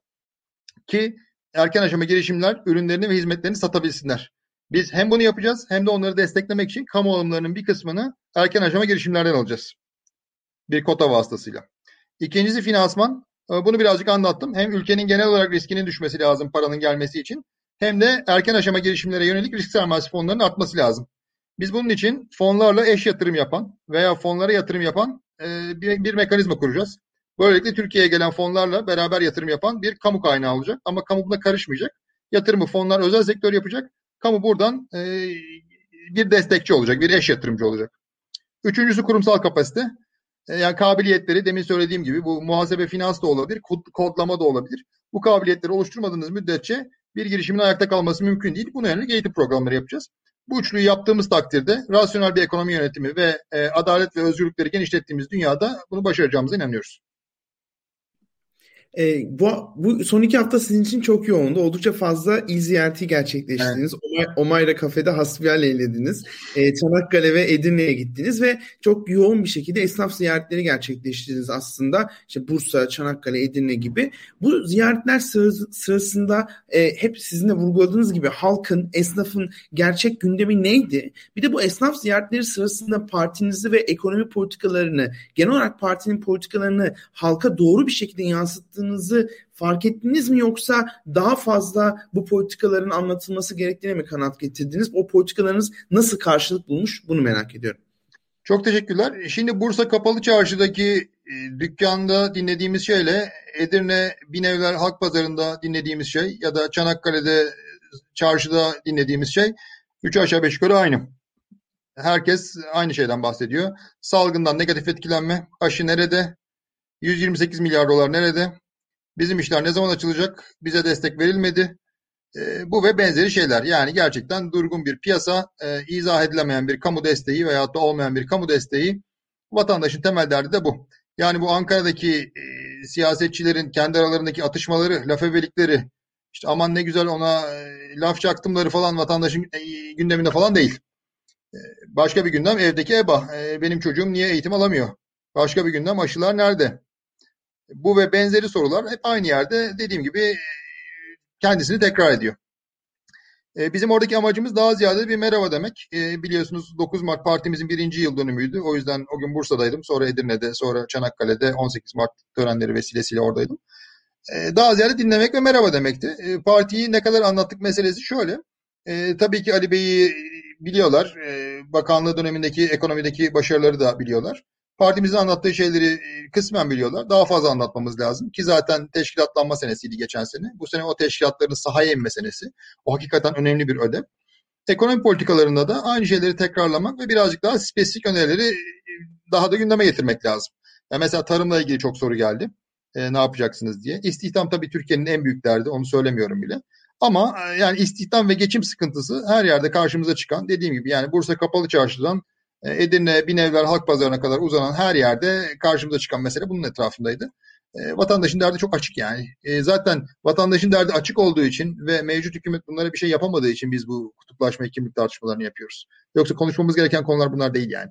Ki erken aşama girişimler ürünlerini ve hizmetlerini satabilsinler. Biz hem bunu yapacağız hem de onları desteklemek için kamu alımlarının bir kısmını erken aşama girişimlerden alacağız. Bir kota vasıtasıyla. İkincisi finansman. Ee, bunu birazcık anlattım. Hem ülkenin genel olarak riskinin düşmesi lazım paranın gelmesi için hem de erken aşama girişimlere yönelik risk sermayesi fonlarının artması lazım. Biz bunun için fonlarla eş yatırım yapan veya fonlara yatırım yapan e, bir, bir mekanizma kuracağız. Böylelikle Türkiye'ye gelen fonlarla beraber yatırım yapan bir kamu kaynağı olacak. Ama kamu buna karışmayacak. Yatırımı fonlar özel sektör yapacak. Kamu buradan e, bir destekçi olacak, bir eş yatırımcı olacak. Üçüncüsü kurumsal kapasite. E, yani kabiliyetleri demin söylediğim gibi bu muhasebe finans da olabilir, kod, kodlama da olabilir. Bu kabiliyetleri oluşturmadığınız müddetçe bir girişimin ayakta kalması mümkün değil. Buna yönelik eğitim programları yapacağız. Bu üçlüyü yaptığımız takdirde rasyonel bir ekonomi yönetimi ve e, adalet ve özgürlükleri genişlettiğimiz dünyada bunu başaracağımıza inanıyoruz. E, bu, bu son iki hafta sizin için çok yoğundu. Oldukça fazla il ziyareti gerçekleştirdiniz. Evet. Omay, Omayra kafede hasbihal eylediniz. E, Çanakkale ve Edirne'ye gittiniz ve çok yoğun bir şekilde esnaf ziyaretleri gerçekleştirdiniz aslında. İşte Bursa, Çanakkale, Edirne gibi. Bu ziyaretler sırasında e, hep sizin de vurguladığınız gibi halkın, esnafın gerçek gündemi neydi? Bir de bu esnaf ziyaretleri sırasında partinizi ve ekonomi politikalarını, genel olarak partinin politikalarını halka doğru bir şekilde yansıttığınız yaptığınızı fark ettiniz mi yoksa daha fazla bu politikaların anlatılması gerektiğine mi kanat getirdiniz? O politikalarınız nasıl karşılık bulmuş bunu merak ediyorum. Çok teşekkürler. Şimdi Bursa Kapalı Çarşı'daki e, dükkanda dinlediğimiz şeyle Edirne Binevler Halk Pazarı'nda dinlediğimiz şey ya da Çanakkale'de çarşıda dinlediğimiz şey üç aşağı beş yukarı aynı. Herkes aynı şeyden bahsediyor. Salgından negatif etkilenme, aşı nerede? 128 milyar dolar nerede? Bizim işler ne zaman açılacak? Bize destek verilmedi. E, bu ve benzeri şeyler. Yani gerçekten durgun bir piyasa, e, izah edilemeyen bir kamu desteği veya da olmayan bir kamu desteği. Vatandaşın temel derdi de bu. Yani bu Ankara'daki e, siyasetçilerin kendi aralarındaki atışmaları, laf evelikleri, işte aman ne güzel ona e, laf çaktımları falan vatandaşın e, gündeminde falan değil. E, başka bir gündem evdeki EBA. E, benim çocuğum niye eğitim alamıyor? Başka bir gündem aşılar nerede? Bu ve benzeri sorular hep aynı yerde dediğim gibi e, kendisini tekrar ediyor. E, bizim oradaki amacımız daha ziyade bir merhaba demek. E, biliyorsunuz 9 Mart partimizin birinci yıl dönümüydü. O yüzden o gün Bursa'daydım. Sonra Edirne'de, sonra Çanakkale'de 18 Mart törenleri vesilesiyle oradaydım. Daha ziyade dinlemek ve merhaba demekti. Partiyi ne kadar anlattık meselesi şöyle. Tabii ki Ali Bey'i biliyorlar. Bakanlığı dönemindeki ekonomideki başarıları da biliyorlar. Partimizin anlattığı şeyleri e, kısmen biliyorlar. Daha fazla anlatmamız lazım ki zaten teşkilatlanma senesiydi geçen sene. Bu sene o teşkilatların sahaya inme senesi. O hakikaten önemli bir ödem. Ekonomi politikalarında da aynı şeyleri tekrarlamak ve birazcık daha spesifik önerileri e, daha da gündeme getirmek lazım. Yani mesela tarımla ilgili çok soru geldi. E, ne yapacaksınız diye. İstihdam tabii Türkiye'nin en büyük derdi. Onu söylemiyorum bile. Ama e, yani istihdam ve geçim sıkıntısı her yerde karşımıza çıkan dediğim gibi yani Bursa Kapalı Çarşı'dan Edirne, Binevler, Halk Pazarı'na kadar uzanan her yerde karşımıza çıkan mesele bunun etrafındaydı. E, vatandaşın derdi çok açık yani. E, zaten vatandaşın derdi açık olduğu için ve mevcut hükümet bunlara bir şey yapamadığı için biz bu kutuplaşma kimlik tartışmalarını yapıyoruz. Yoksa konuşmamız gereken konular bunlar değil yani.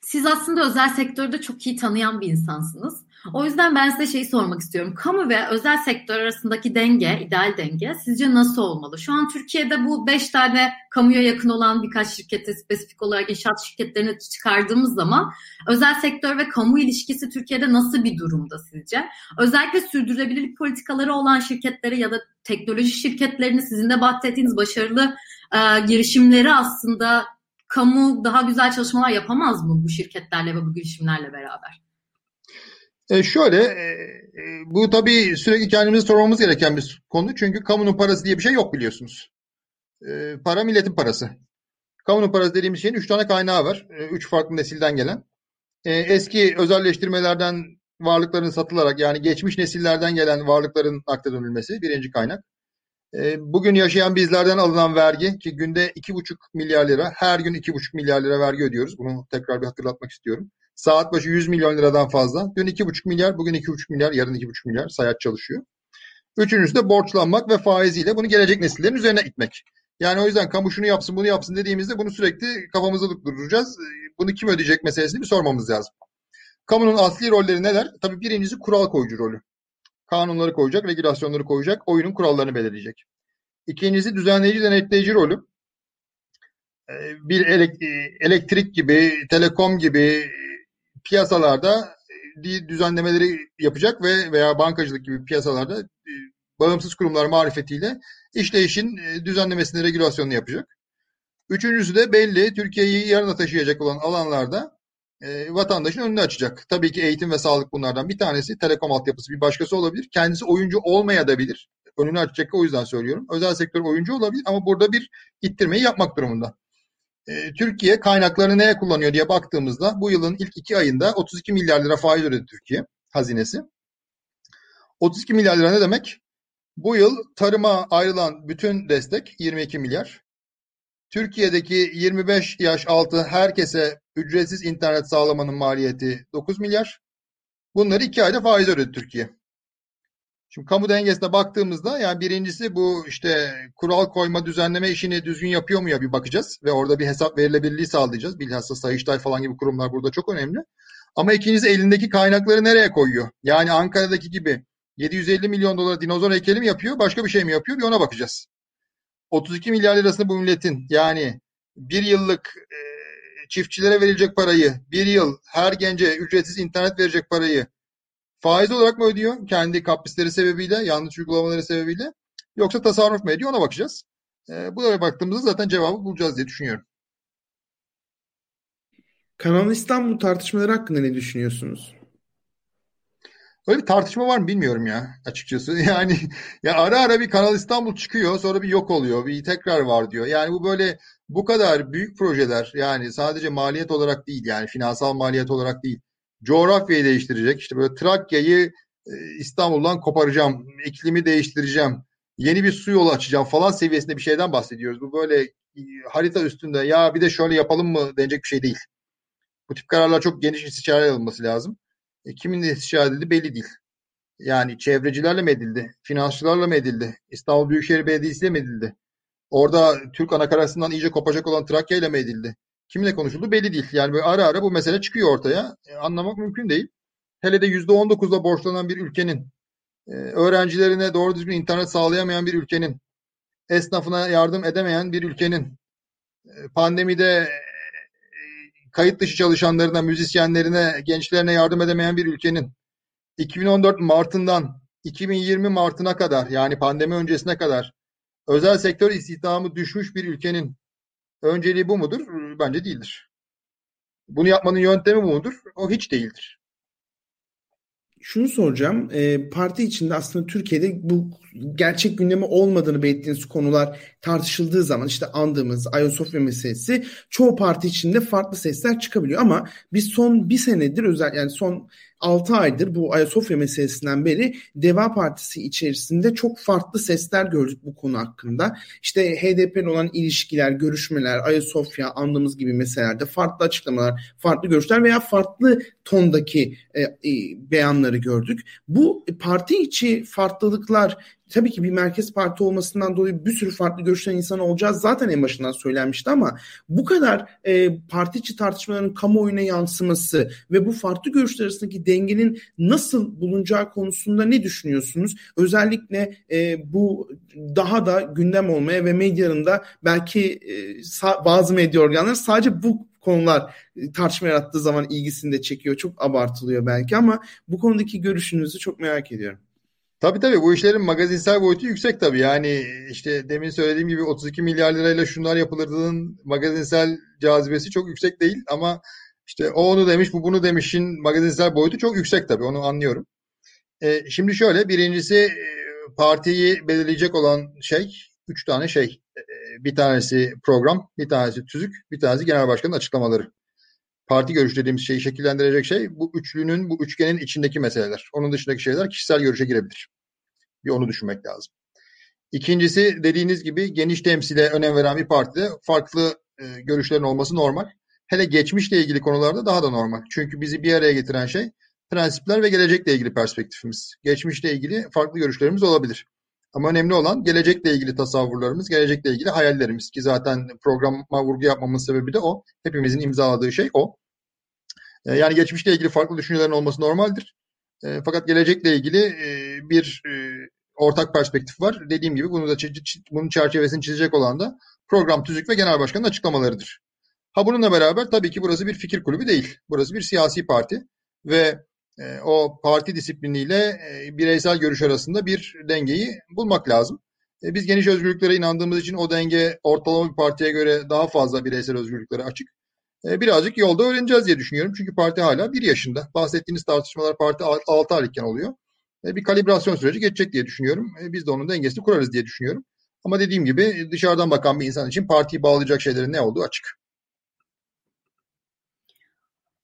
Siz aslında özel sektörde çok iyi tanıyan bir insansınız. O yüzden ben size şeyi sormak istiyorum. Kamu ve özel sektör arasındaki denge, ideal denge sizce nasıl olmalı? Şu an Türkiye'de bu beş tane kamuya yakın olan birkaç şirkete spesifik olarak inşaat şirketlerini çıkardığımız zaman özel sektör ve kamu ilişkisi Türkiye'de nasıl bir durumda sizce? Özellikle sürdürülebilirlik politikaları olan şirketleri ya da teknoloji şirketlerini sizin de bahsettiğiniz başarılı e, girişimleri aslında kamu daha güzel çalışmalar yapamaz mı bu şirketlerle ve bu girişimlerle beraber? E şöyle, e, e, bu tabii sürekli kendimize sormamız gereken bir konu. Çünkü kamunun parası diye bir şey yok biliyorsunuz. E, para milletin parası. Kamunun parası dediğimiz şeyin üç tane kaynağı var. E, üç farklı nesilden gelen. E, eski özelleştirmelerden varlıkların satılarak yani geçmiş nesillerden gelen varlıkların aktarılması birinci kaynak. E, bugün yaşayan bizlerden alınan vergi ki günde iki buçuk milyar lira, her gün iki buçuk milyar lira vergi ödüyoruz. Bunu tekrar bir hatırlatmak istiyorum. Saat başı 100 milyon liradan fazla. Dün 2,5 milyar, bugün 2,5 milyar, yarın 2,5 milyar sayaç çalışıyor. Üçüncüsü de borçlanmak ve faiziyle bunu gelecek nesillerin üzerine itmek. Yani o yüzden kamu şunu yapsın bunu yapsın dediğimizde bunu sürekli kafamızda duracağız. Bunu kim ödeyecek meselesini bir sormamız lazım. Kamunun asli rolleri neler? Tabii birincisi kural koyucu rolü. Kanunları koyacak, regülasyonları koyacak, oyunun kurallarını belirleyecek. İkincisi düzenleyici, denetleyici rolü. Ee, bir elektrik gibi, telekom gibi piyasalarda e, düzenlemeleri yapacak ve veya bankacılık gibi piyasalarda e, bağımsız kurumlar marifetiyle işleyişin e, düzenlemesini, regülasyonunu yapacak. Üçüncüsü de belli Türkiye'yi yarına taşıyacak olan alanlarda vatandaşın önünü açacak. Tabii ki eğitim ve sağlık bunlardan bir tanesi. Telekom altyapısı bir başkası olabilir. Kendisi oyuncu olmayabilir. Önünü açacak o yüzden söylüyorum. Özel sektör oyuncu olabilir ama burada bir ittirmeyi yapmak durumunda. E, Türkiye kaynaklarını neye kullanıyor diye baktığımızda bu yılın ilk iki ayında 32 milyar lira faiz ödedi Türkiye hazinesi. 32 milyar lira ne demek? Bu yıl tarıma ayrılan bütün destek 22 milyar. Türkiye'deki 25 yaş altı herkese ücretsiz internet sağlamanın maliyeti 9 milyar. Bunları iki ayda faiz ödedi Türkiye. Şimdi kamu dengesine baktığımızda yani birincisi bu işte kural koyma düzenleme işini düzgün yapıyor mu ya bir bakacağız ve orada bir hesap verilebilirliği sağlayacağız. Bilhassa Sayıştay falan gibi kurumlar burada çok önemli. Ama ikincisi elindeki kaynakları nereye koyuyor? Yani Ankara'daki gibi 750 milyon dolara dinozor heykeli mi yapıyor başka bir şey mi yapıyor bir ona bakacağız. 32 milyar lirasını bu milletin yani bir yıllık e, çiftçilere verilecek parayı, bir yıl her gence ücretsiz internet verecek parayı faiz olarak mı ödüyor? Kendi kaprisleri sebebiyle, yanlış uygulamaları sebebiyle. Yoksa tasarruf mu ediyor? Ona bakacağız. E, bunlara baktığımızda zaten cevabı bulacağız diye düşünüyorum. Kanal İstanbul tartışmaları hakkında ne düşünüyorsunuz? Öyle bir tartışma var mı bilmiyorum ya açıkçası. Yani ya ara ara bir Kanal İstanbul çıkıyor sonra bir yok oluyor. Bir tekrar var diyor. Yani bu böyle bu kadar büyük projeler yani sadece maliyet olarak değil yani finansal maliyet olarak değil coğrafyayı değiştirecek. İşte böyle Trakya'yı e, İstanbul'dan koparacağım, iklimi değiştireceğim, yeni bir su yolu açacağım falan seviyesinde bir şeyden bahsediyoruz. Bu böyle e, harita üstünde ya bir de şöyle yapalım mı denecek bir şey değil. Bu tip kararlar çok geniş istişare alınması lazım. E, kiminle istişare edildi belli değil. Yani çevrecilerle mi edildi? Finansçılarla mı edildi? İstanbul Büyükşehir Belediyesi ile mi edildi? Orada Türk anakarasından iyice kopacak olan Trakya ile mi edildi? Kiminle konuşuldu belli değil. Yani böyle ara ara bu mesele çıkıyor ortaya. E, anlamak mümkün değil. Hele de %19'la borçlanan bir ülkenin, e, öğrencilerine doğru düzgün internet sağlayamayan bir ülkenin, esnafına yardım edemeyen bir ülkenin, e, pandemide e, kayıt dışı çalışanlarına, müzisyenlerine, gençlerine yardım edemeyen bir ülkenin 2014 Mart'ından 2020 Mart'ına kadar yani pandemi öncesine kadar özel sektör istihdamı düşmüş bir ülkenin önceliği bu mudur? Bence değildir. Bunu yapmanın yöntemi bu mudur? O hiç değildir. Şunu soracağım. E, parti içinde aslında Türkiye'de bu gerçek gündemi olmadığını belirttiğiniz konular tartışıldığı zaman işte andığımız Ayasofya meselesi çoğu parti içinde farklı sesler çıkabiliyor ama biz son bir senedir özel yani son 6 aydır bu Ayasofya meselesinden beri Deva Partisi içerisinde çok farklı sesler gördük bu konu hakkında. İşte HDP'nin olan ilişkiler, görüşmeler, Ayasofya andığımız gibi meselelerde farklı açıklamalar, farklı görüşler veya farklı tondaki e, e, beyanları gördük. Bu parti içi farklılıklar tabii ki bir merkez parti olmasından dolayı bir sürü farklı görüşten insan olacağız zaten en başından söylenmişti ama bu kadar e, parti içi tartışmaların kamuoyuna yansıması ve bu farklı görüşler arasındaki dengenin nasıl bulunacağı konusunda ne düşünüyorsunuz? Özellikle e, bu daha da gündem olmaya ve medyanın da belki e, bazı medya organları sadece bu konular e, tartışma yarattığı zaman ilgisini de çekiyor. Çok abartılıyor belki ama bu konudaki görüşünüzü çok merak ediyorum. Tabii tabii bu işlerin magazinsel boyutu yüksek tabii. Yani işte demin söylediğim gibi 32 milyar lirayla şunlar yapılırdığının magazinsel cazibesi çok yüksek değil ama İşte o onu demiş, bu bunu demişin magazinsel boyutu çok yüksek tabii, onu anlıyorum. E, şimdi şöyle, birincisi e, partiyi belirleyecek olan şey, üç tane şey. E, bir tanesi program, bir tanesi tüzük, bir tanesi genel başkanın açıklamaları. Parti görüş dediğimiz şeyi şekillendirecek şey bu üçlünün, bu üçgenin içindeki meseleler. Onun dışındaki şeyler kişisel görüşe girebilir. Bir onu düşünmek lazım. İkincisi dediğiniz gibi geniş temsile önem veren bir partide farklı e, görüşlerin olması normal. Hele geçmişle ilgili konularda daha da normal. Çünkü bizi bir araya getiren şey prensipler ve gelecekle ilgili perspektifimiz. Geçmişle ilgili farklı görüşlerimiz olabilir. Ama önemli olan gelecekle ilgili tasavvurlarımız, gelecekle ilgili hayallerimiz ki zaten programa vurgu yapmamın sebebi de o. Hepimizin imzaladığı şey o. E, yani geçmişle ilgili farklı düşüncelerin olması normaldir. E, fakat gelecekle ilgili e, bir ortak perspektif var. Dediğim gibi bunu da bunun çerçevesini çizecek olan da program, tüzük ve genel başkanın açıklamalarıdır. Ha bununla beraber tabii ki burası bir fikir kulübü değil. Burası bir siyasi parti ve e, o parti disipliniyle e, bireysel görüş arasında bir dengeyi bulmak lazım. E, biz geniş özgürlüklere inandığımız için o denge ortalama bir partiye göre daha fazla bireysel özgürlüklere açık. Birazcık yolda öğreneceğiz diye düşünüyorum. Çünkü parti hala bir yaşında. Bahsettiğiniz tartışmalar parti 6 aylıkken oluyor. Bir kalibrasyon süreci geçecek diye düşünüyorum. Biz de onun dengesini kurarız diye düşünüyorum. Ama dediğim gibi dışarıdan bakan bir insan için partiyi bağlayacak şeylerin ne olduğu açık.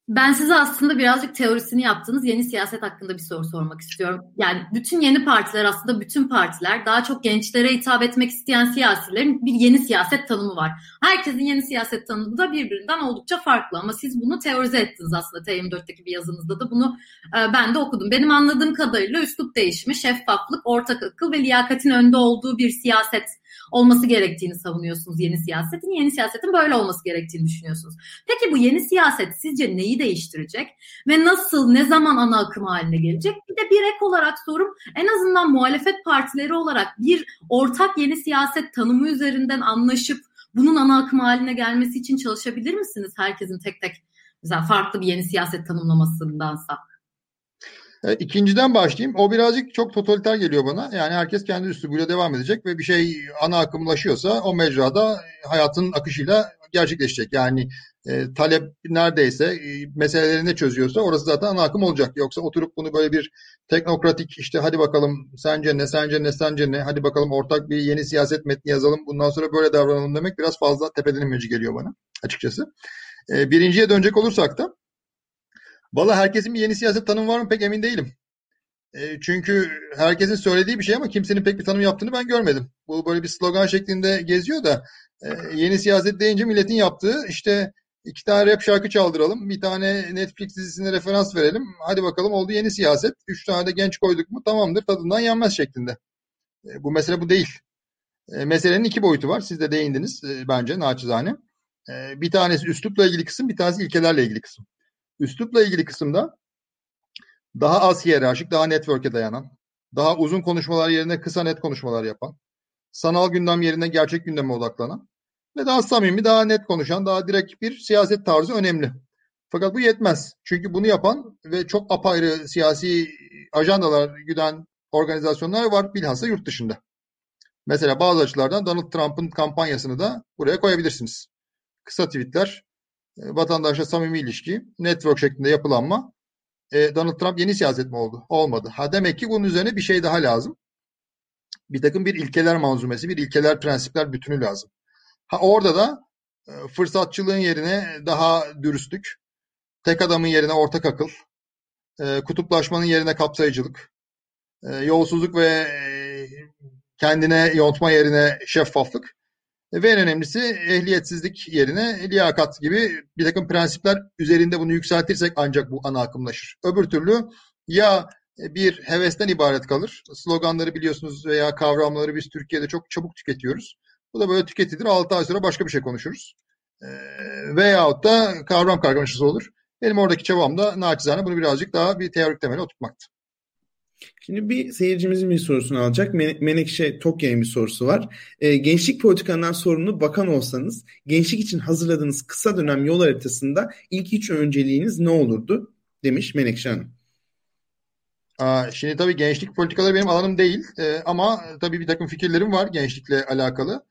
Ben size aslında birazcık teorisini yaptığınız yeni siyaset hakkında bir soru sormak istiyorum. Yani bütün yeni partiler aslında bütün partiler daha çok gençlere hitap etmek isteyen siyasilerin bir yeni siyaset tanımı var. Herkesin yeni siyaset tanımı da birbirinden oldukça farklı ama siz bunu teorize ettiniz aslında T24'teki bir yazınızda da bunu e, ben de okudum. Benim anladığım kadarıyla üslup değişimi, şeffaflık, ortak akıl ve liyakatin önde olduğu bir siyaset olması gerektiğini savunuyorsunuz yeni siyasetin. Yeni siyasetin böyle olması gerektiğini düşünüyorsunuz. Peki bu yeni siyaset sizce neyi değiştirecek ve nasıl, ne zaman ana akım haline gelecek? Bir de bir ek olarak sorum en azından muhalefet partileri olarak bir ortak yeni siyaset tanımı üzerinden anlaşıp bunun ana akım haline gelmesi için çalışabilir misiniz? Herkesin tek tek mesela farklı bir yeni siyaset tanımlamasındansa. E, ikinciden başlayayım. O birazcık çok totaliter geliyor bana. Yani herkes kendi üslubuyla devam edecek ve bir şey ana akımlaşıyorsa o mecrada hayatın akışıyla gerçekleşecek. Yani e, talep neredeyse e, meselelerini ne çözüyorsa orası zaten ana akım olacak. Yoksa oturup bunu böyle bir teknokratik işte hadi bakalım sence ne sence ne sence ne hadi bakalım ortak bir yeni siyaset metni yazalım bundan sonra böyle davranalım demek biraz fazla tepeden inmeci geliyor bana açıkçası. E, birinciye dönecek olursak da Valla herkesin bir yeni siyaset tanımı var mı pek emin değilim. E, çünkü herkesin söylediği bir şey ama kimsenin pek bir tanım yaptığını ben görmedim. Bu böyle bir slogan şeklinde geziyor da e, yeni siyaset deyince milletin yaptığı işte iki tane rap şarkı çaldıralım, bir tane Netflix dizisine referans verelim. Hadi bakalım oldu yeni siyaset. Üç tane de genç koyduk mu tamamdır tadından yenmez şeklinde. E, bu mesele bu değil. Meselenin iki boyutu var. Siz de değindiniz bence naçizane. Bir tanesi üslupla ilgili kısım, bir tanesi ilkelerle ilgili kısım. Üslupla ilgili kısımda daha az hiyerarşik, daha network'e dayanan, daha uzun konuşmalar yerine kısa net konuşmalar yapan, sanal gündem yerine gerçek gündeme odaklanan ve daha samimi, daha net konuşan, daha direkt bir siyaset tarzı önemli. Fakat bu yetmez. Çünkü bunu yapan ve çok apayrı siyasi ajandalar güden organizasyonlar var bilhassa yurt dışında. Mesela bazı açılardan Donald Trump'ın kampanyasını da buraya koyabilirsiniz. Kısa tweetler, vatandaşla samimi ilişki, network şeklinde yapılanma. E, Donald Trump yeni siyaset mi oldu? Olmadı. Ha demek ki bunun üzerine bir şey daha lazım. Bir takım bir ilkeler manzumesi, bir ilkeler prensipler bütünü lazım. Ha orada da e, fırsatçılığın yerine daha dürüstlük, tek adamın yerine ortak akıl, e, kutuplaşmanın yerine kapsayıcılık, e, yolsuzluk ve e, kendine yontma yerine şeffaflık ve en önemlisi ehliyetsizlik yerine liyakat gibi bir takım prensipler üzerinde bunu yükseltirsek ancak bu ana akımlaşır. Öbür türlü ya bir hevesten ibaret kalır. Sloganları biliyorsunuz veya kavramları biz Türkiye'de çok çabuk tüketiyoruz. Bu da böyle tüketilir. 6 ay sonra başka bir şey konuşuruz. E, veyahut da kavram kargaşası olur. Benim oradaki çabam da naçizane bunu birazcık daha bir teorik temele oturtmaktı. Şimdi bir seyircimizin bir sorusunu alacak. Men- Menekşe Tokya'nın bir sorusu var. E, gençlik politikandan sorumlu bakan olsanız gençlik için hazırladığınız kısa dönem yol haritasında ilk üç önceliğiniz ne olurdu? Demiş Menekşe Hanım. Aa, şimdi tabii gençlik politikaları benim alanım değil e, ama tabii bir takım fikirlerim var gençlikle alakalı.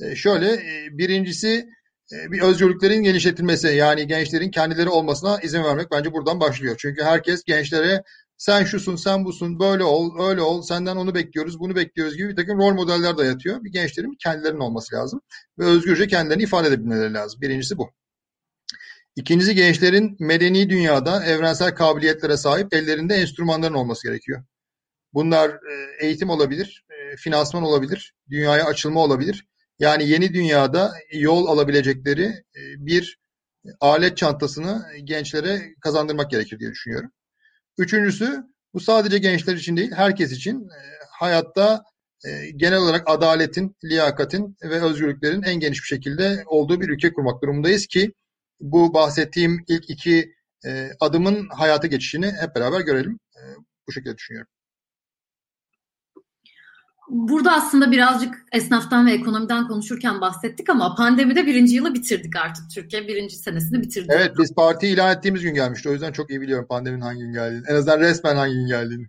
E, şöyle e, birincisi e, bir özgürlüklerin genişletilmesi yani gençlerin kendileri olmasına izin vermek bence buradan başlıyor. Çünkü herkes gençlere sen şusun, sen busun, böyle ol, öyle ol, senden onu bekliyoruz, bunu bekliyoruz gibi bir takım rol modeller dayatıyor. Bir gençlerin kendilerinin olması lazım ve özgürce kendilerini ifade edebilmeleri lazım. Birincisi bu. İkincisi gençlerin medeni dünyada evrensel kabiliyetlere sahip ellerinde enstrümanların olması gerekiyor. Bunlar e, eğitim olabilir, e, finansman olabilir, dünyaya açılma olabilir. Yani yeni dünyada yol alabilecekleri e, bir alet çantasını gençlere kazandırmak gerekir diye düşünüyorum. Üçüncüsü bu sadece gençler için değil herkes için hayatta genel olarak adaletin, liyakatin ve özgürlüklerin en geniş bir şekilde olduğu bir ülke kurmak durumundayız ki bu bahsettiğim ilk iki adımın hayata geçişini hep beraber görelim. Bu şekilde düşünüyorum. Burada aslında birazcık esnaftan ve ekonomiden konuşurken bahsettik ama pandemide birinci yılı bitirdik artık. Türkiye birinci senesini bitirdi. Evet biz parti ilan ettiğimiz gün gelmişti. O yüzden çok iyi biliyorum pandeminin hangi gün geldiğini. En azından resmen hangi gün geldiğini.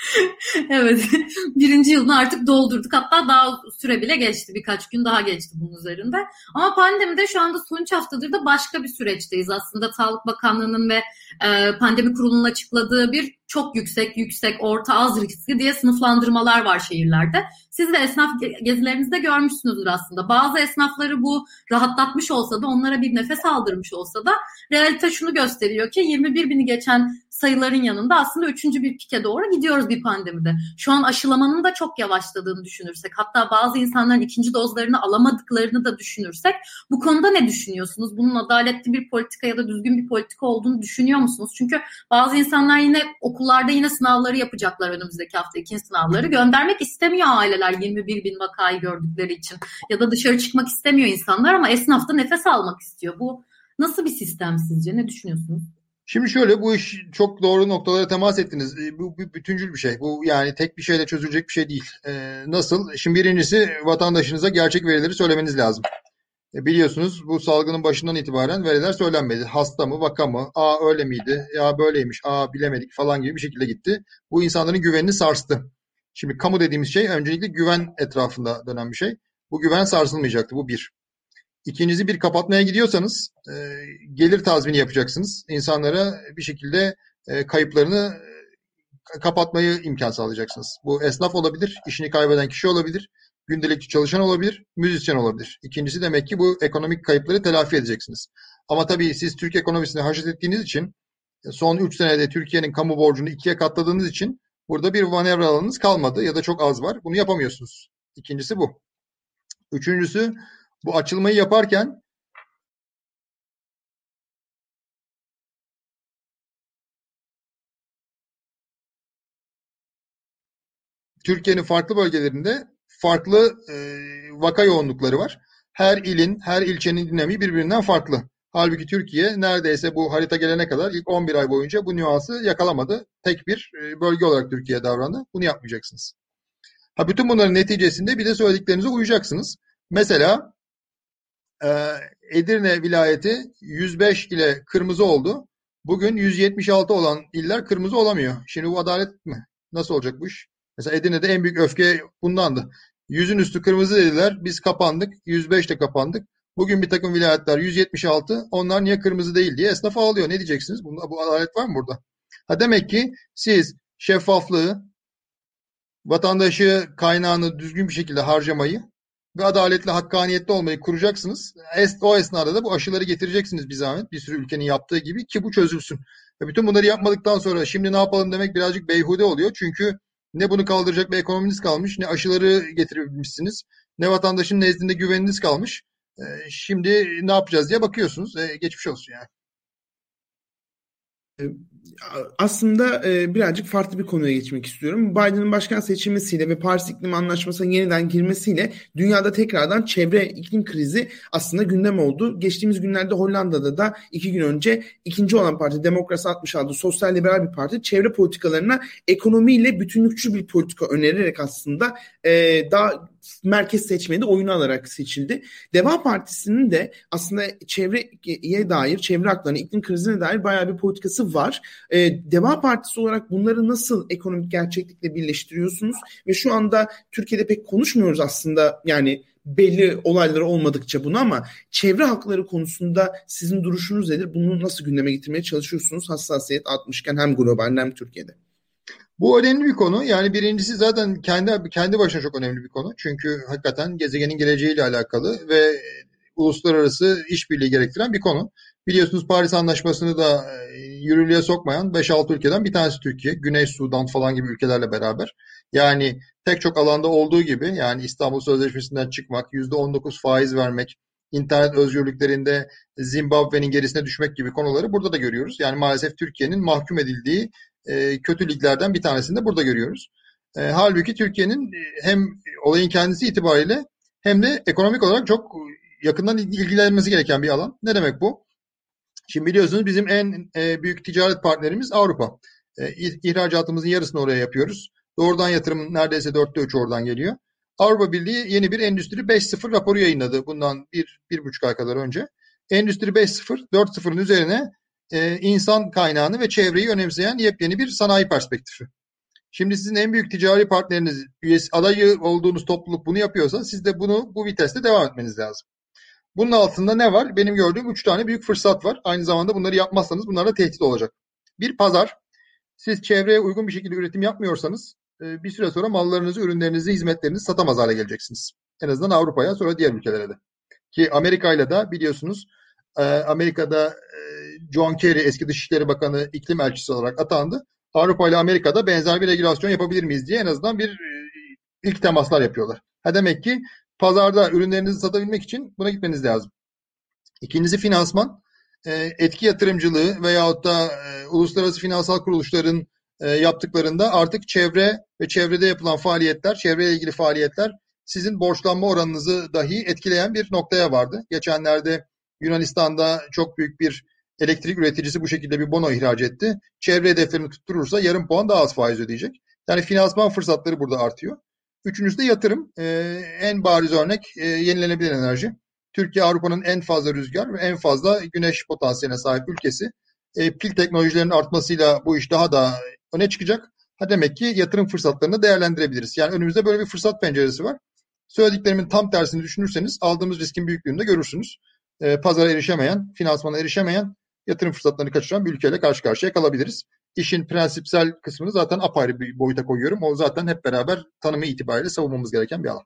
evet. Birinci yılını artık doldurduk. Hatta daha süre bile geçti. Birkaç gün daha geçti bunun üzerinde. Ama pandemide şu anda son üç haftadır da başka bir süreçteyiz. Aslında Sağlık Bakanlığı'nın ve e, Pandemi Kurulu'nun açıkladığı bir çok yüksek, yüksek, orta, az riskli diye sınıflandırmalar var şehirlerde. Siz de esnaf gezilerinizde görmüşsünüzdür aslında. Bazı esnafları bu rahatlatmış olsa da onlara bir nefes aldırmış olsa da realite şunu gösteriyor ki 21 bini geçen sayıların yanında aslında üçüncü bir pike doğru gidiyoruz bir pandemide. Şu an aşılamanın da çok yavaşladığını düşünürsek hatta bazı insanların ikinci dozlarını alamadıklarını da düşünürsek bu konuda ne düşünüyorsunuz? Bunun adaletli bir politika ya da düzgün bir politika olduğunu düşünüyor musunuz? Çünkü bazı insanlar yine okullarda yine sınavları yapacaklar önümüzdeki hafta ikinci sınavları. Göndermek istemiyor aileler 21 bin vakayı gördükleri için ya da dışarı çıkmak istemiyor insanlar ama esnafta nefes almak istiyor. Bu nasıl bir sistem sizce? Ne düşünüyorsunuz? Şimdi şöyle bu iş çok doğru noktalara temas ettiniz. E, bu bir bütüncül bir şey. Bu yani tek bir şeyle çözülecek bir şey değil. Ee, nasıl? Şimdi birincisi vatandaşınıza gerçek verileri söylemeniz lazım. E, biliyorsunuz bu salgının başından itibaren veriler söylenmedi. Hasta mı, vaka mı, aa öyle miydi, ya böyleymiş, aa bilemedik falan gibi bir şekilde gitti. Bu insanların güvenini sarstı. Şimdi kamu dediğimiz şey öncelikle güven etrafında dönen bir şey. Bu güven sarsılmayacaktı. Bu bir. İkincisi bir kapatmaya gidiyorsanız e, gelir tazmini yapacaksınız. İnsanlara bir şekilde e, kayıplarını e, kapatmayı imkan sağlayacaksınız. Bu esnaf olabilir, işini kaybeden kişi olabilir, gündelikçi çalışan olabilir, müzisyen olabilir. İkincisi demek ki bu ekonomik kayıpları telafi edeceksiniz. Ama tabii siz Türk ekonomisini haşet ettiğiniz için son 3 senede Türkiye'nin kamu borcunu ikiye katladığınız için burada bir manevra alanınız kalmadı ya da çok az var. Bunu yapamıyorsunuz. İkincisi bu. Üçüncüsü bu açılmayı yaparken Türkiye'nin farklı bölgelerinde farklı e, vaka yoğunlukları var. Her ilin, her ilçenin dinamiği birbirinden farklı. Halbuki Türkiye neredeyse bu harita gelene kadar ilk 11 ay boyunca bu nüansı yakalamadı. Tek bir e, bölge olarak Türkiye davrandı. Bunu yapmayacaksınız. Ha bütün bunların neticesinde bir de söylediklerinize uyacaksınız. Mesela e, Edirne vilayeti 105 ile kırmızı oldu. Bugün 176 olan iller kırmızı olamıyor. Şimdi bu adalet mi? Nasıl olacak bu iş? Mesela Edirne'de en büyük öfke bundandı. Yüzün üstü kırmızı dediler. Biz kapandık. 105 ile kapandık. Bugün bir takım vilayetler 176. Onlar niye kırmızı değil diye esnaf ağlıyor. Ne diyeceksiniz? Bunda, bu adalet var mı burada? Ha demek ki siz şeffaflığı, vatandaşı kaynağını düzgün bir şekilde harcamayı ve adaletli, hakkaniyetli olmayı kuracaksınız. O esnada da bu aşıları getireceksiniz bir zahmet. Bir sürü ülkenin yaptığı gibi ki bu çözülsün. Ve bütün bunları yapmadıktan sonra şimdi ne yapalım demek birazcık beyhude oluyor. Çünkü ne bunu kaldıracak bir ekonominiz kalmış, ne aşıları getirebilmişsiniz, ne vatandaşın nezdinde güveniniz kalmış. E, şimdi ne yapacağız diye bakıyorsunuz. E, geçmiş olsun yani. Aslında e, birazcık farklı bir konuya geçmek istiyorum. Biden'ın başkan seçilmesiyle ve Paris İklim Anlaşması'na yeniden girmesiyle dünyada tekrardan çevre iklim krizi aslında gündem oldu. Geçtiğimiz günlerde Hollanda'da da iki gün önce ikinci olan parti Demokrasi 66 Sosyal Liberal bir parti çevre politikalarına ekonomiyle bütünlükçü bir politika önererek aslında e, daha merkez seçmeni oyunu alarak seçildi. Deva Partisi'nin de aslında çevreye dair, çevre haklarına, iklim krizine dair bayağı bir politikası var. Ee, Deva Partisi olarak bunları nasıl ekonomik gerçeklikle birleştiriyorsunuz? Ve şu anda Türkiye'de pek konuşmuyoruz aslında yani belli olayları olmadıkça bunu ama çevre hakları konusunda sizin duruşunuz nedir? Bunu nasıl gündeme getirmeye çalışıyorsunuz? Hassasiyet artmışken hem global hem Türkiye'de. Bu önemli bir konu. Yani birincisi zaten kendi kendi başına çok önemli bir konu. Çünkü hakikaten gezegenin geleceğiyle alakalı ve uluslararası işbirliği gerektiren bir konu. Biliyorsunuz Paris Anlaşması'nı da e, yürürlüğe sokmayan 5-6 ülkeden bir tanesi Türkiye. Güney Sudan falan gibi ülkelerle beraber. Yani pek çok alanda olduğu gibi yani İstanbul Sözleşmesi'nden çıkmak, %19 faiz vermek, internet özgürlüklerinde Zimbabwe'nin gerisine düşmek gibi konuları burada da görüyoruz. Yani maalesef Türkiye'nin mahkum edildiği e, kötü liglerden bir tanesini de burada görüyoruz. E, halbuki Türkiye'nin hem olayın kendisi itibariyle hem de ekonomik olarak çok yakından ilgilenmesi gereken bir alan. Ne demek bu? Şimdi biliyorsunuz bizim en e, büyük ticaret partnerimiz Avrupa. E, ihracatımızın yarısını oraya yapıyoruz. Doğrudan yatırımın neredeyse dörtte üç oradan geliyor. Avrupa Birliği yeni bir Endüstri 5.0 raporu yayınladı bundan bir, bir buçuk ay kadar önce. Endüstri 5.0, 4.0'ın üzerine e, insan kaynağını ve çevreyi önemseyen yepyeni bir sanayi perspektifi. Şimdi sizin en büyük ticari partneriniz, üyesi, adayı olduğunuz topluluk bunu yapıyorsa siz de bunu bu viteste devam etmeniz lazım. Bunun altında ne var? Benim gördüğüm üç tane büyük fırsat var. Aynı zamanda bunları yapmazsanız bunlarla tehdit olacak. Bir pazar. Siz çevreye uygun bir şekilde üretim yapmıyorsanız e, bir süre sonra mallarınızı, ürünlerinizi, hizmetlerinizi satamaz hale geleceksiniz. En azından Avrupa'ya sonra diğer ülkelere de. Ki Amerika ile de biliyorsunuz e, Amerika'da e, John Kerry eski Dışişleri Bakanı iklim elçisi olarak atandı. Avrupa ile Amerika'da benzer bir regülasyon yapabilir miyiz diye en azından bir ilk temaslar yapıyorlar. Ha demek ki pazarda ürünlerinizi satabilmek için buna gitmeniz lazım. İkincisi finansman. E, etki yatırımcılığı veyahut da e, uluslararası finansal kuruluşların e, yaptıklarında artık çevre ve çevrede yapılan faaliyetler, çevreyle ilgili faaliyetler sizin borçlanma oranınızı dahi etkileyen bir noktaya vardı. Geçenlerde Yunanistan'da çok büyük bir elektrik üreticisi bu şekilde bir bono ihraç etti. Çevre hedeflerini tutturursa yarım puan daha az faiz ödeyecek. Yani finansman fırsatları burada artıyor. Üçüncüsü de yatırım. E, en bariz örnek e, yenilenebilir enerji. Türkiye Avrupa'nın en fazla rüzgar ve en fazla güneş potansiyeline sahip ülkesi. E, pil teknolojilerinin artmasıyla bu iş daha da öne çıkacak. Ha demek ki yatırım fırsatlarını değerlendirebiliriz. Yani önümüzde böyle bir fırsat penceresi var. Söylediklerimin tam tersini düşünürseniz aldığımız riskin büyüklüğünü de görürsünüz. E, pazara erişemeyen, finansmana erişemeyen, yatırım fırsatlarını kaçıran bir ülkeyle karşı karşıya kalabiliriz işin prensipsel kısmını zaten apayrı bir boyuta koyuyorum. O zaten hep beraber tanımı itibariyle savunmamız gereken bir alan.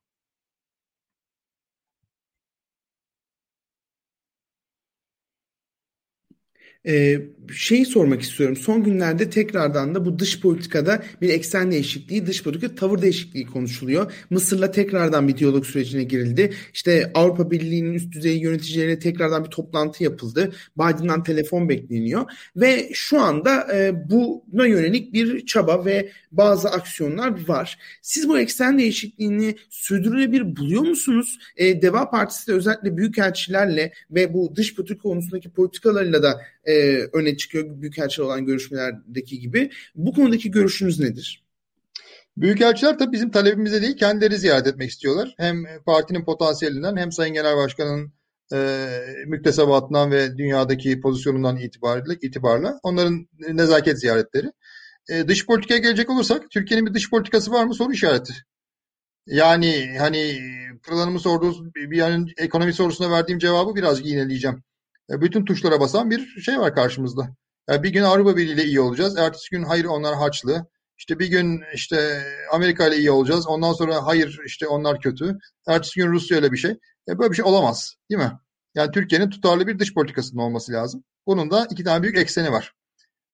Ee, şeyi sormak istiyorum. Son günlerde tekrardan da bu dış politikada bir eksen değişikliği, dış politika tavır değişikliği konuşuluyor. Mısır'la tekrardan bir diyalog sürecine girildi. İşte Avrupa Birliği'nin üst düzey yöneticileriyle tekrardan bir toplantı yapıldı. Biden'dan telefon bekleniyor ve şu anda e, buna yönelik bir çaba ve bazı aksiyonlar var. Siz bu eksen değişikliğini sürdürülebilir buluyor musunuz? E, Deva Partisi de özellikle büyükelçilerle ve bu dış politika konusundaki politikalarıyla da e, öne çıkıyor büyükelçiler olan görüşmelerdeki gibi. Bu konudaki görüşünüz nedir? Büyükelçiler tabii bizim talebimize değil kendileri ziyaret etmek istiyorlar. Hem partinin potansiyelinden hem Sayın Genel Başkan'ın e, müktesebatından ve dünyadaki pozisyonundan itibariyle, itibarla onların nezaket ziyaretleri. E, dış politikaya gelecek olursak Türkiye'nin bir dış politikası var mı soru işareti. Yani hani Pırlan'ımı sorduğunuz bir yani ekonomi sorusuna verdiğim cevabı birazcık yineleyeceğim. E, bütün tuşlara basan bir şey var karşımızda. Yani bir gün Avrupa Birliği ile iyi olacağız. Ertesi gün hayır onlar haçlı. İşte bir gün işte Amerika ile iyi olacağız. Ondan sonra hayır işte onlar kötü. Ertesi gün Rusya ile bir şey. E böyle bir şey olamaz. Değil mi? Yani Türkiye'nin tutarlı bir dış politikasının olması lazım. Bunun da iki tane büyük ekseni var.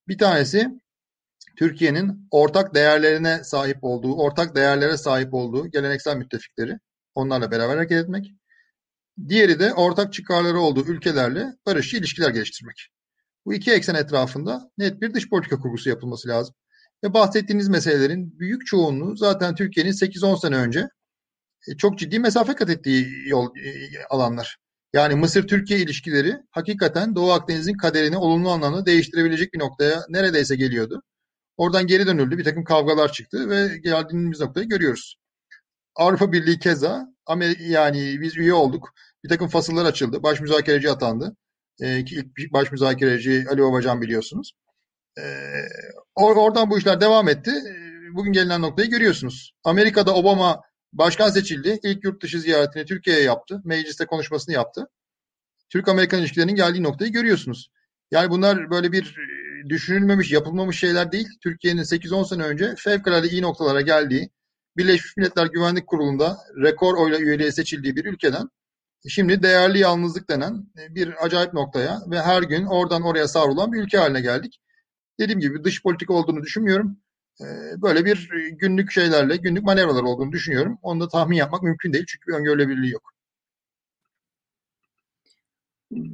Bir tanesi Türkiye'nin ortak değerlerine sahip olduğu, ortak değerlere sahip olduğu geleneksel müttefikleri onlarla beraber hareket etmek. Diğeri de ortak çıkarları olduğu ülkelerle barışçı ilişkiler geliştirmek. Bu iki eksen etrafında net bir dış politika kurgusu yapılması lazım. Ve bahsettiğiniz meselelerin büyük çoğunluğu zaten Türkiye'nin 8-10 sene önce e, çok ciddi mesafe kat ettiği yol e, alanlar. Yani Mısır-Türkiye ilişkileri hakikaten Doğu Akdeniz'in kaderini olumlu anlamda değiştirebilecek bir noktaya neredeyse geliyordu. Oradan geri dönüldü. Bir takım kavgalar çıktı ve geldiğimiz noktayı görüyoruz. Avrupa Birliği keza yani biz üye olduk. Bir takım fasıllar açıldı. Baş müzakereci atandı. Ee, ilk baş müzakereci Ali Babacan biliyorsunuz. Ee, oradan bu işler devam etti. Bugün gelinen noktayı görüyorsunuz. Amerika'da Obama Başkan seçildi. İlk yurt dışı ziyaretini Türkiye'ye yaptı. Mecliste konuşmasını yaptı. Türk-Amerikan ilişkilerinin geldiği noktayı görüyorsunuz. Yani bunlar böyle bir e, düşünülmemiş, yapılmamış şeyler değil. Türkiye'nin 8-10 sene önce fevkalade iyi noktalara geldiği, Birleşmiş Milletler Güvenlik Kurulu'nda rekor oyla üyeliğe seçildiği bir ülkeden şimdi değerli yalnızlık denen e, bir acayip noktaya ve her gün oradan oraya savrulan bir ülke haline geldik. Dediğim gibi dış politika olduğunu düşünmüyorum. E, böyle bir günlük şeylerle, günlük manevralar olduğunu düşünüyorum. Onu da tahmin yapmak mümkün değil çünkü bir öngörülebilirliği yok.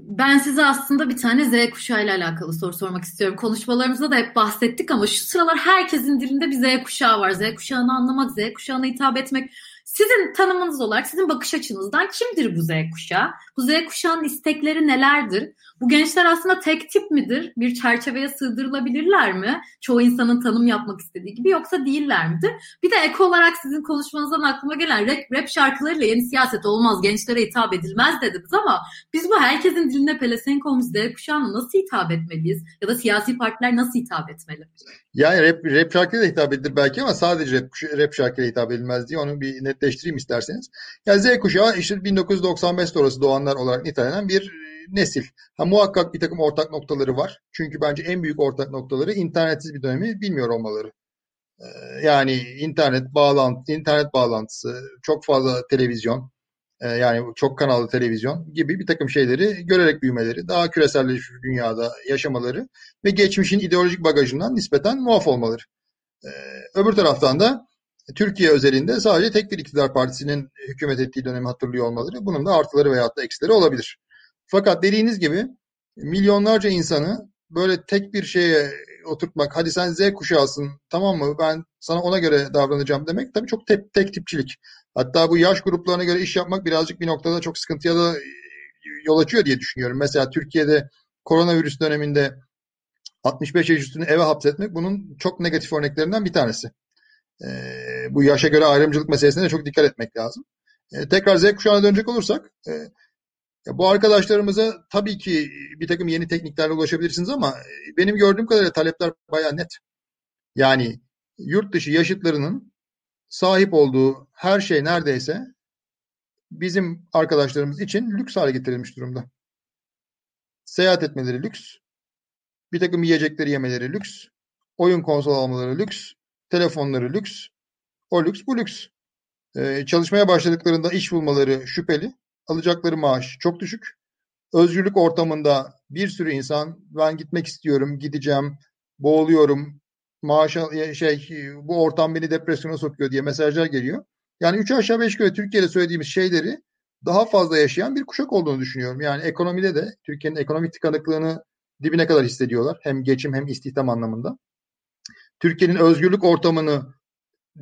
Ben size aslında bir tane Z kuşağı ile alakalı soru sormak istiyorum. Konuşmalarımızda da hep bahsettik ama şu sıralar herkesin dilinde bir Z kuşağı var. Z kuşağını anlamak, Z kuşağına hitap etmek. Sizin tanımınız olarak, sizin bakış açınızdan kimdir bu Z kuşağı? Bu Z kuşağının istekleri nelerdir? Bu gençler aslında tek tip midir? Bir çerçeveye sığdırılabilirler mi? Çoğu insanın tanım yapmak istediği gibi yoksa değiller midir? Bir de ek olarak sizin konuşmanızdan aklıma gelen rap, rap şarkılarıyla yeni siyaset olmaz, gençlere hitap edilmez dediniz ama biz bu herkesin diline pelesenk olmuş Z kuşağına nasıl hitap etmeliyiz? Ya da siyasi partiler nasıl hitap etmeli? Yani rap, rap şarkıyla hitap edilir belki ama sadece rap, rap şarkıyla hitap edilmez diye onu bir netleştireyim isterseniz. Yani Z kuşağı işte 1995 sonrası doğanlar olarak nitelenen bir nesil. Ha, muhakkak bir takım ortak noktaları var. Çünkü bence en büyük ortak noktaları internetsiz bir dönemi bilmiyor olmaları. Ee, yani internet bağlantı, internet bağlantısı, çok fazla televizyon, e, yani çok kanallı televizyon gibi bir takım şeyleri görerek büyümeleri, daha küreselleşmiş dünyada yaşamaları ve geçmişin ideolojik bagajından nispeten muaf olmaları. Öbür taraftan da Türkiye özelinde sadece tek bir iktidar partisinin hükümet ettiği dönemi hatırlıyor olmaları. Bunun da artıları veyahut da eksileri olabilir. Fakat dediğiniz gibi milyonlarca insanı böyle tek bir şeye oturtmak, hadi sen Z kuşağısın tamam mı ben sana ona göre davranacağım demek tabii çok tek, tek tipçilik. Hatta bu yaş gruplarına göre iş yapmak birazcık bir noktada çok sıkıntıya da yol açıyor diye düşünüyorum. Mesela Türkiye'de koronavirüs döneminde 65 yaş üstünü eve hapsetmek bunun çok negatif örneklerinden bir tanesi. Ee, bu yaşa göre ayrımcılık meselesine de çok dikkat etmek lazım. Ee, tekrar Z kuşağına dönecek olursak e, bu arkadaşlarımıza tabii ki bir takım yeni tekniklerle ulaşabilirsiniz ama e, benim gördüğüm kadarıyla talepler bayağı net. Yani yurt dışı yaşıtlarının sahip olduğu her şey neredeyse bizim arkadaşlarımız için lüks hale getirilmiş durumda. Seyahat etmeleri lüks, bir takım yiyecekleri yemeleri lüks, oyun konsol almaları lüks, telefonları lüks, o lüks bu lüks. Ee, çalışmaya başladıklarında iş bulmaları şüpheli alacakları maaş çok düşük. Özgürlük ortamında bir sürü insan ben gitmek istiyorum, gideceğim, boğuluyorum, maaşa şey bu ortam beni depresyona sokuyor diye mesajlar geliyor. Yani üç aşağı beş yukarı Türkiye'de söylediğimiz şeyleri daha fazla yaşayan bir kuşak olduğunu düşünüyorum. Yani ekonomide de Türkiye'nin ekonomik tıkanıklığını dibine kadar hissediyorlar. Hem geçim hem istihdam anlamında. Türkiye'nin özgürlük ortamını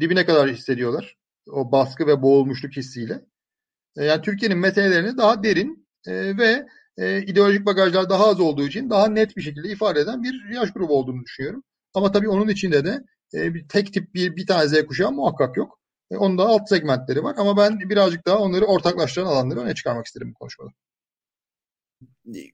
dibine kadar hissediyorlar. O baskı ve boğulmuşluk hissiyle. E, yani Türkiye'nin meselelerini daha derin e, ve e, ideolojik bagajlar daha az olduğu için daha net bir şekilde ifade eden bir yaş grubu olduğunu düşünüyorum. Ama tabii onun içinde de bir tek tip bir, bir tane Z kuşağı muhakkak yok. Onun da alt segmentleri var ama ben birazcık daha onları ortaklaştıran alanları öne çıkarmak isterim bu konuşmada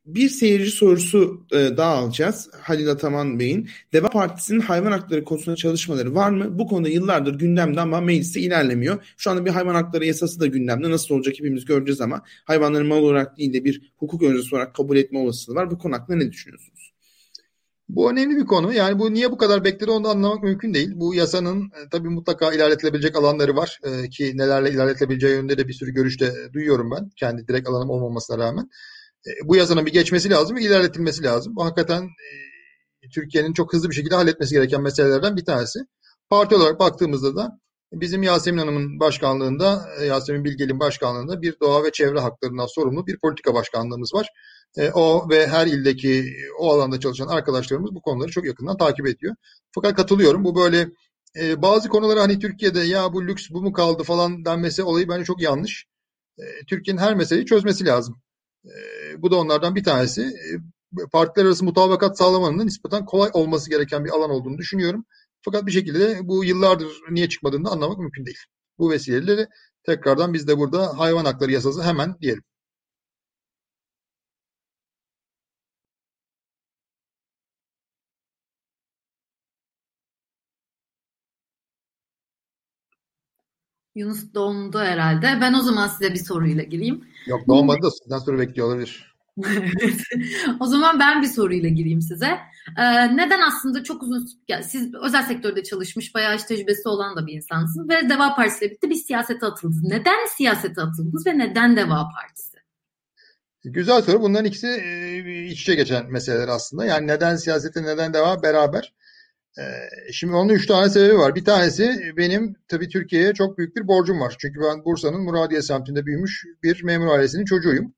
bir seyirci sorusu e, daha alacağız. Halil Ataman Bey'in. Deva Partisi'nin hayvan hakları konusunda çalışmaları var mı? Bu konuda yıllardır gündemde ama mecliste ilerlemiyor. Şu anda bir hayvan hakları yasası da gündemde. Nasıl olacak hepimiz göreceğiz ama hayvanları mal olarak değil de bir hukuk öncesi olarak kabul etme olasılığı var. Bu konu hakkında ne düşünüyorsunuz? Bu önemli bir konu. Yani bu niye bu kadar bekledi onu da anlamak mümkün değil. Bu yasanın e, tabii mutlaka ilerletilebilecek alanları var e, ki nelerle ilerletilebileceği yönünde de bir sürü görüşte duyuyorum ben. Kendi direkt alanım olmamasına rağmen. E, bu yasanın bir geçmesi lazım ve ilerletilmesi lazım. Bu hakikaten e, Türkiye'nin çok hızlı bir şekilde halletmesi gereken meselelerden bir tanesi. Parti olarak baktığımızda da bizim Yasemin Hanım'ın başkanlığında, e, Yasemin Bilgel'in başkanlığında bir doğa ve çevre haklarından sorumlu bir politika başkanlığımız var. O ve her ildeki o alanda çalışan arkadaşlarımız bu konuları çok yakından takip ediyor. Fakat katılıyorum bu böyle bazı konuları hani Türkiye'de ya bu lüks bu mu kaldı falan denmesi olayı bence çok yanlış. Türkiye'nin her meseleyi çözmesi lazım. Ee, bu da onlardan bir tanesi. Ee, partiler arası mutabakat sağlamanın nispeten kolay olması gereken bir alan olduğunu düşünüyorum. Fakat bir şekilde bu yıllardır niye çıkmadığını anlamak mümkün değil. Bu vesileyle tekrardan biz de burada hayvan hakları yasası hemen diyelim. Yunus doğumdu herhalde. Ben o zaman size bir soruyla gireyim. Yok doğmadı da sizden soru bekliyor olabilir. o zaman ben bir soruyla gireyim size. Ee, neden aslında çok uzun, yani siz özel sektörde çalışmış, bayağı iş tecrübesi olan da bir insansınız ve Deva Partisi ile birlikte bir siyasete atıldınız. Neden siyasete atıldınız ve neden Deva Partisi? Güzel soru. Bunların ikisi e, iç içe geçen meseleler aslında. Yani neden siyasete, neden deva beraber. E, şimdi onun üç tane sebebi var. Bir tanesi benim tabii Türkiye'ye çok büyük bir borcum var. Çünkü ben Bursa'nın Muradiye semtinde büyümüş bir memur ailesinin çocuğuyum.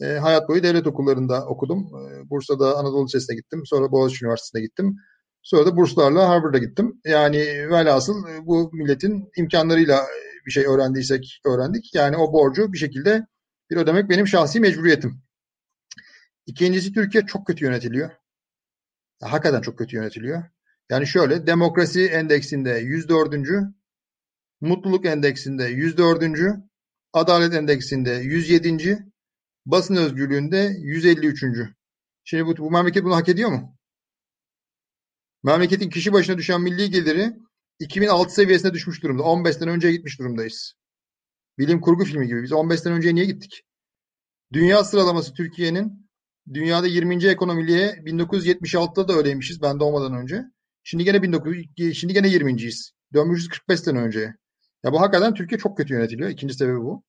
E, hayat boyu devlet okullarında okudum. E, Bursa'da Anadolu Lisesi'ne gittim. Sonra Boğaziçi Üniversitesi'ne gittim. Sonra da burslarla Harvard'a gittim. Yani velhasıl bu milletin imkanlarıyla bir şey öğrendiysek öğrendik. Yani o borcu bir şekilde bir ödemek benim şahsi mecburiyetim. İkincisi Türkiye çok kötü yönetiliyor. Hakikaten çok kötü yönetiliyor. Yani şöyle demokrasi endeksinde 104. Mutluluk endeksinde 104. Adalet endeksinde 107 basın özgürlüğünde 153. Şimdi bu, bu memleket bunu hak ediyor mu? Memleketin kişi başına düşen milli geliri 2006 seviyesine düşmüş durumda. 15'ten önce gitmiş durumdayız. Bilim kurgu filmi gibi. Biz 15 sene önce niye gittik? Dünya sıralaması Türkiye'nin dünyada 20. ekonomiliğe 1976'da da öyleymişiz ben doğmadan önce. Şimdi gene 19 şimdi gene 20.yiz. Dönmüşüz 45 sene önce. Ya bu hakikaten Türkiye çok kötü yönetiliyor. İkinci sebebi bu.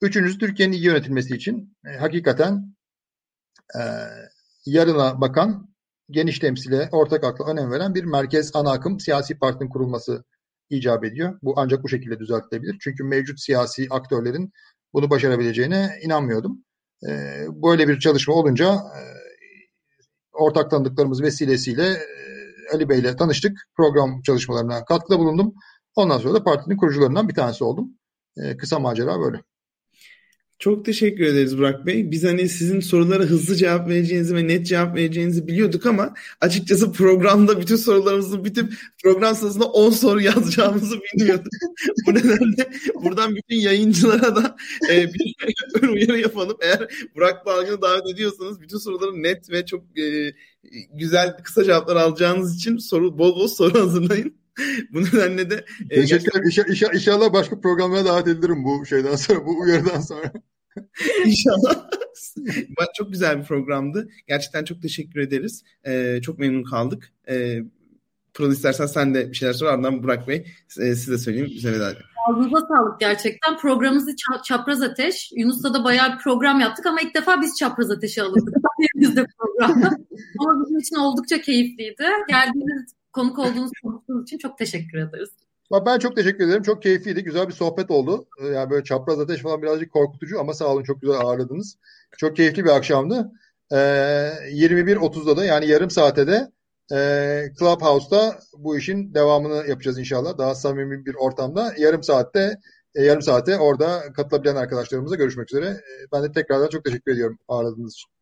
Üçüncüsü Türkiye'nin iyi yönetilmesi için e, hakikaten e, yarına bakan geniş temsile, ortak akla önem veren bir merkez ana akım siyasi partinin kurulması icap ediyor. Bu ancak bu şekilde düzeltilebilir. Çünkü mevcut siyasi aktörlerin bunu başarabileceğine inanmıyordum. Böyle bir çalışma olunca ortak tanıdıklarımız vesilesiyle Ali Bey ile tanıştık. Program çalışmalarına katkıda bulundum. Ondan sonra da partinin kurucularından bir tanesi oldum. Kısa macera böyle. Çok teşekkür ederiz Burak Bey. Biz hani sizin sorulara hızlı cevap vereceğinizi ve net cevap vereceğinizi biliyorduk ama açıkçası programda bütün sorularımızın bitip program sırasında 10 soru yazacağımızı bilmiyorduk. Bu nedenle buradan bütün yayıncılara da e, bir ön uyarı yapalım. Eğer Burak Balgın'ı davet ediyorsanız bütün soruları net ve çok e, güzel kısa cevaplar alacağınız için soru bol bol soru hazırlayın. bu nedenle de e, Teşekkürler. İnşallah, inşallah başka programlara davet edilirim bu şeyden sonra, bu uyarıdan sonra. İnşallah. çok güzel bir programdı. Gerçekten çok teşekkür ederiz. Ee, çok memnun kaldık. Ee, Pırıl istersen sen de bir şeyler sor. Ardından Burak Bey e, size söyleyeyim. Bize veda edelim. Ağzınıza sağlık gerçekten. Programımızı çapraz ateş. Yunus'ta da bayağı bir program yaptık ama ilk defa biz çapraz ateşi alırdık. Bizde programda. ama bizim için oldukça keyifliydi. Geldiğiniz konuk olduğunuz için çok teşekkür ederiz. Ben çok teşekkür ederim. Çok keyifliydi. Güzel bir sohbet oldu. Ee, yani böyle çapraz ateş falan birazcık korkutucu ama sağ olun çok güzel ağırladınız. Çok keyifli bir akşamdı. Ee, 21.30'da da yani yarım saate de e, Clubhouse'da bu işin devamını yapacağız inşallah. Daha samimi bir ortamda. Yarım saatte e, yarım saate orada katılabilen arkadaşlarımızla görüşmek üzere. E, ben de tekrardan çok teşekkür ediyorum ağırladığınız için.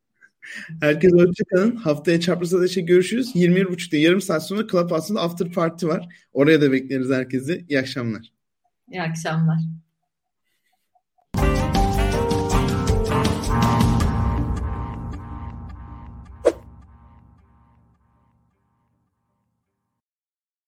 Herkese hoşçakalın. Haftaya Çapraz Ateş'e görüşürüz. 21.30'da yarım saat sonra Clubhouse'da after party var. Oraya da bekleriz herkesi. İyi akşamlar. İyi akşamlar.